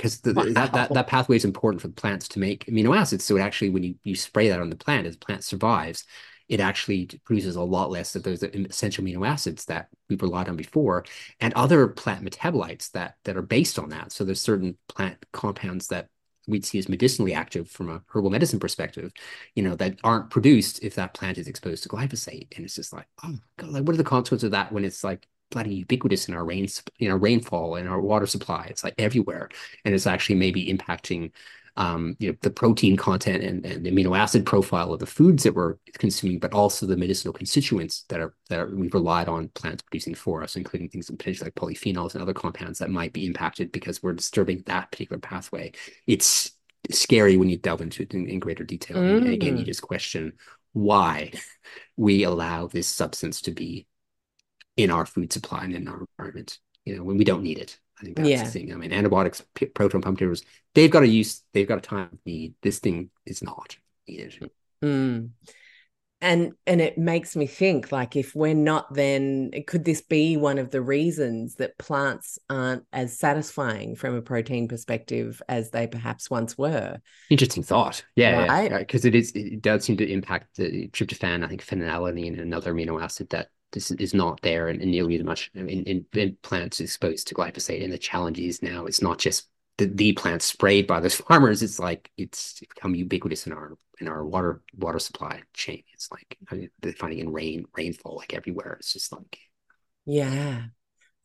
because wow. that, that that pathway is important for the plants to make amino acids. So it actually, when you, you spray that on the plant, as the plant survives, it actually produces a lot less of those uh, essential amino acids that we've relied on before, and other plant metabolites that that are based on that. So there's certain plant compounds that we'd see as medicinally active from a herbal medicine perspective, you know, that aren't produced if that plant is exposed to glyphosate. And it's just like, oh god, like what are the consequences of that when it's like bloody ubiquitous in our rain, you know, rainfall and our water supply. It's like everywhere, and it's actually maybe impacting um, you know, the protein content and, and the amino acid profile of the foods that we're consuming, but also the medicinal constituents that are that are, we've relied on plants producing for us, including things potentially like polyphenols and other compounds that might be impacted because we're disturbing that particular pathway. It's scary when you delve into it in, in greater detail. Mm. And again, you mm. just question why we allow this substance to be in our food supply and in our environment, you know, when we don't need it. I think that's yeah. the thing. I mean, antibiotics, proton pump inhibitors, they've got a use, they've got a time need. This thing is not needed. Mm. And and it makes me think like if we're not then could this be one of the reasons that plants aren't as satisfying from a protein perspective as they perhaps once were? Interesting thought. Yeah, right? yeah, because it is it does seem to impact the tryptophan, I think phenylalanine, and another amino acid that this is not there in, in nearly as much in, in, in, plants exposed to glyphosate. And the challenge is now it's not just the, the plants sprayed by those *laughs* farmers. It's like it's become ubiquitous in our in our water water supply chain. It's like I mean, they're finding in rain rainfall like everywhere. It's just like yeah,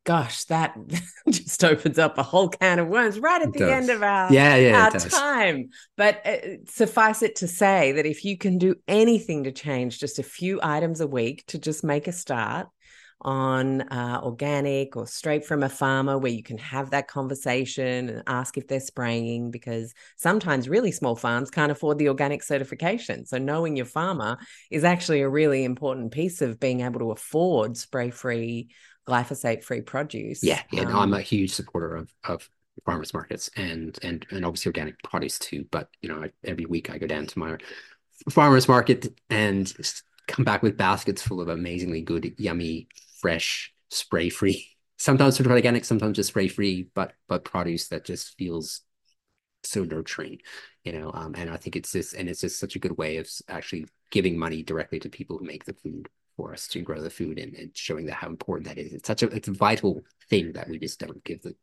gosh, that *laughs* just opens up a whole can of worms right at the end of our, yeah, yeah, our time. But uh, suffice it to say that if you can do anything to change just a few items a week to just make a start on uh, organic or straight from a farmer where you can have that conversation and ask if they're spraying because sometimes really small farms can't afford the organic certification. So knowing your farmer is actually a really important piece of being able to afford spray free glyphosate free produce. Yeah, yeah. Um, no, I'm a huge supporter of of farmers markets and and and obviously organic produce too. But you know, I, every week I go down to my farmers market and come back with baskets full of amazingly good, yummy, fresh, spray free. *laughs* Sometimes sort of organic, sometimes just spray free, but but produce that just feels so nurturing, you know. Um, and I think it's just and it's just such a good way of actually giving money directly to people who make the food for us to grow the food and, showing that how important that is. It's such a it's a vital thing that we just don't give the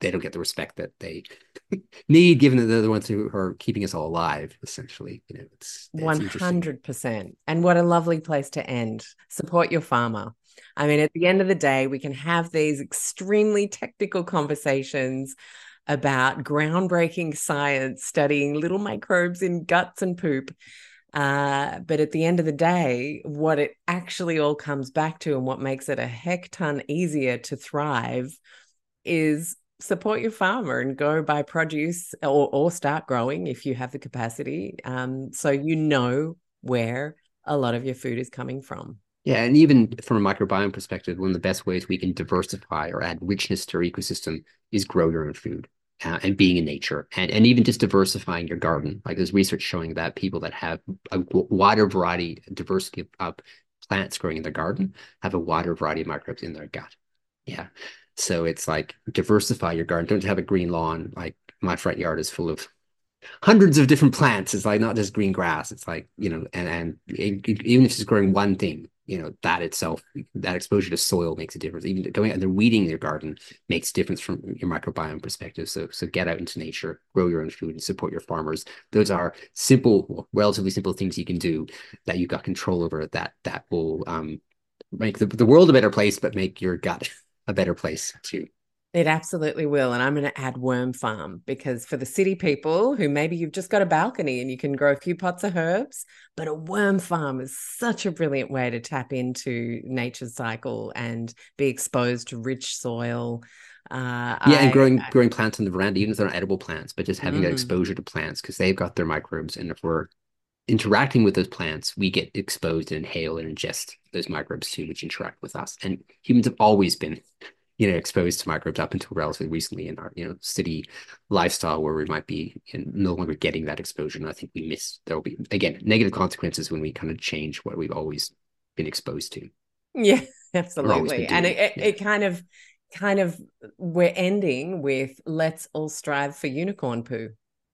they don't get the respect that they *laughs* need, given that they're the ones who are keeping us all alive. Essentially, you know, it's one hundred percent. And what a lovely place to end. Support your farmer. I mean, at the end of the day, we can have these extremely technical conversations about groundbreaking science, studying little microbes in guts and poop. Uh, but at the end of the day, what it actually all comes back to and what makes it a heck ton easier to thrive is support your farmer and go buy produce or, or start growing if you have the capacity. Um, so you know where a lot of your food is coming from. Yeah, and even from a microbiome perspective, one of the best ways we can diversify or add richness to our ecosystem is grow your own food uh, and being in nature and, and even just diversifying your garden. Like there's research showing that people that have a wider variety, diversity of, plants growing in their garden have a wider variety of microbes in their gut. Yeah. So it's like diversify your garden. Don't have a green lawn. Like my front yard is full of hundreds of different plants. It's like not just green grass. It's like, you know, and, and even if it's growing one thing, you know that itself that exposure to soil makes a difference. Even going out there weeding your garden makes a difference from your microbiome perspective. So so get out into nature grow your own food and support your farmers. Those are simple relatively simple things you can do that you've got control over that that will um make the, the world a better place but make your gut *laughs* a better place too it absolutely will. And I'm going to add worm farm because for the city people who maybe you've just got a balcony and you can grow a few pots of herbs, but a worm farm is such a brilliant way to tap into nature's cycle and be exposed to rich soil. Uh, yeah, I, and growing I, growing plants on the veranda, even if they're not edible plants, but just having mm. that exposure to plants because they've got their microbes. And if we're interacting with those plants, we get exposed and inhale and ingest those microbes too, which interact with us. And humans have always been you know exposed to microbes up until relatively recently in our you know city lifestyle where we might be no longer getting that exposure. And i think we miss there will be again negative consequences when we kind of change what we've always been exposed to. Yeah *laughs* absolutely. And it, yeah. it kind of kind of we're ending with let's all strive for unicorn poo.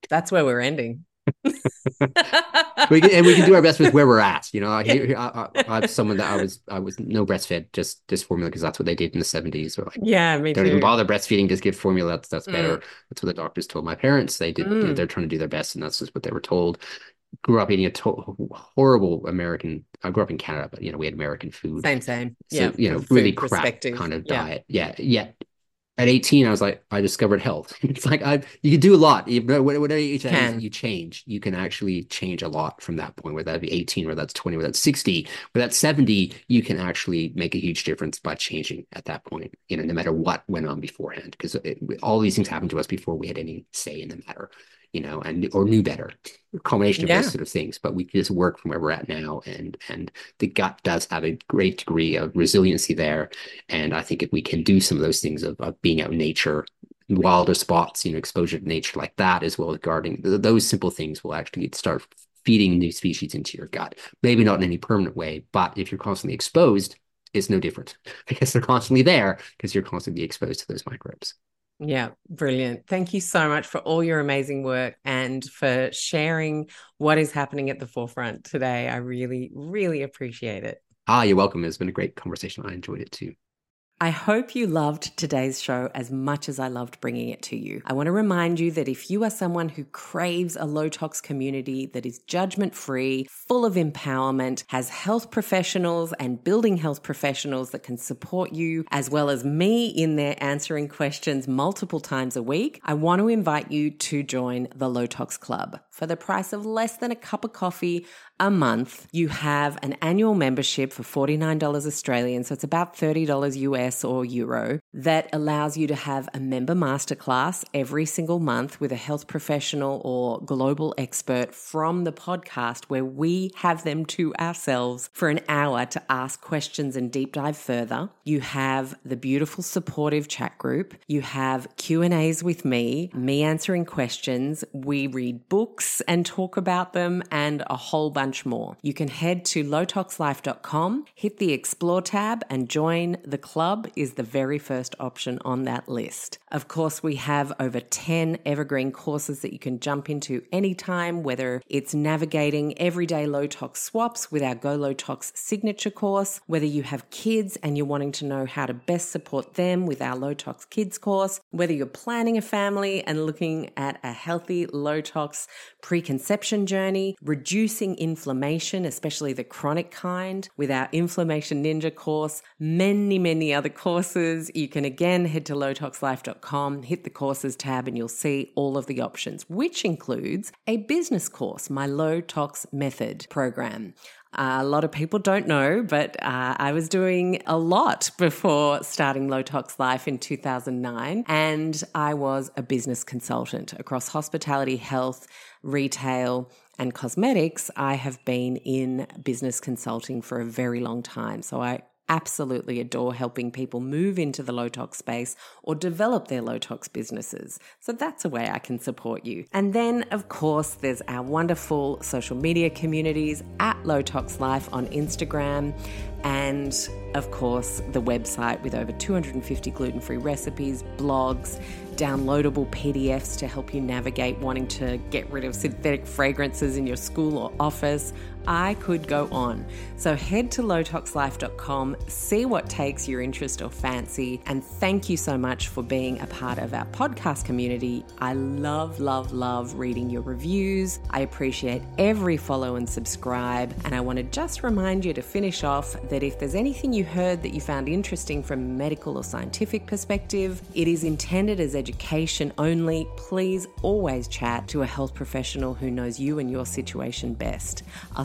That's where we're ending *laughs* we can, and we can do our best with where we're at. You know, I, I, I, am someone that I was I was no breastfed, just just formula because that's what they did in the 70s. like, yeah, me don't too. even bother breastfeeding, just give formula. That's that's mm. better. That's what the doctors told my parents. They did. Mm. Mm. they're trying to do their best, and that's just what they were told. Grew up eating a to- horrible American. I grew up in Canada, but you know we had American food. Same, same. So, yeah, you know, really crap kind of diet. Yeah, yeah. At 18 i was like i discovered health. *laughs* It's like i you can do a lot. Whatever age can. you change. You can actually change a lot from that point whether that be 18 or that's 20 or that's 60 or that's 70 you can actually make a huge difference by changing at that point you know no matter what went on beforehand because all these things happened to us before we had any say in the matter you know, and or knew better, a combination of yeah. those sort of things. But we just work from where we're at now, and and the gut does have a great degree of resiliency there. And I think if we can do some of those things of, of being out in nature, wilder spots, you know, exposure to nature like that, as well as guarding those simple things, will actually start feeding new species into your gut. Maybe not in any permanent way, but if you're constantly exposed, it's no different *laughs* because they're constantly there because you're constantly exposed to those microbes. Yeah, brilliant. Thank you so much for all your amazing work and for sharing what is happening at the forefront today. I really, really appreciate it. Ah, you're welcome. It's been a great conversation. I enjoyed it too. I hope you loved today's show as much as I loved bringing it to you. I want to remind you that if you are someone who craves a low tox community that is judgment free, full of empowerment, has health professionals and building health professionals that can support you, as well as me in there answering questions multiple times a week, I want to invite you to join the Low Tox Club. For the price of less than a cup of coffee, a month, you have an annual membership for $49 Australian, so it's about $30 US or euro, that allows you to have a member masterclass every single month with a health professional or global expert from the podcast where we have them to ourselves for an hour to ask questions and deep dive further. You have the beautiful supportive chat group. You have Q&As with me, me answering questions. We read books and talk about them and a whole bunch bunch more. You can head to lowtoxlife.com, hit the explore tab, and join the club is the very first option on that list. Of course, we have over 10 evergreen courses that you can jump into anytime, whether it's navigating everyday low tox swaps with our Go Low Tox signature course, whether you have kids and you're wanting to know how to best support them with our Low Tox Kids course, whether you're planning a family and looking at a healthy low tox preconception journey, reducing inflammation inflammation, especially the chronic kind, with our Inflammation Ninja course, many, many other courses. You can again head to lowtoxlife.com, hit the courses tab, and you'll see all of the options, which includes a business course, my low tox method program. Uh, a lot of people don't know, but uh, I was doing a lot before starting Low Tox Life in 2009. And I was a business consultant across hospitality, health, retail, and cosmetics, I have been in business consulting for a very long time. So I absolutely adore helping people move into the low tox space or develop their low tox businesses. So that's a way I can support you. And then, of course, there's our wonderful social media communities at Low Tox Life on Instagram and of course the website with over 250 gluten free recipes, blogs, downloadable PDFs to help you navigate wanting to get rid of synthetic fragrances in your school or office. I could go on. So head to lowtoxlife.com, see what takes your interest or fancy, and thank you so much for being a part of our podcast community. I love, love, love reading your reviews. I appreciate every follow and subscribe. And I want to just remind you to finish off that if there's anything you heard that you found interesting from a medical or scientific perspective, it is intended as education only. Please always chat to a health professional who knows you and your situation best. I'll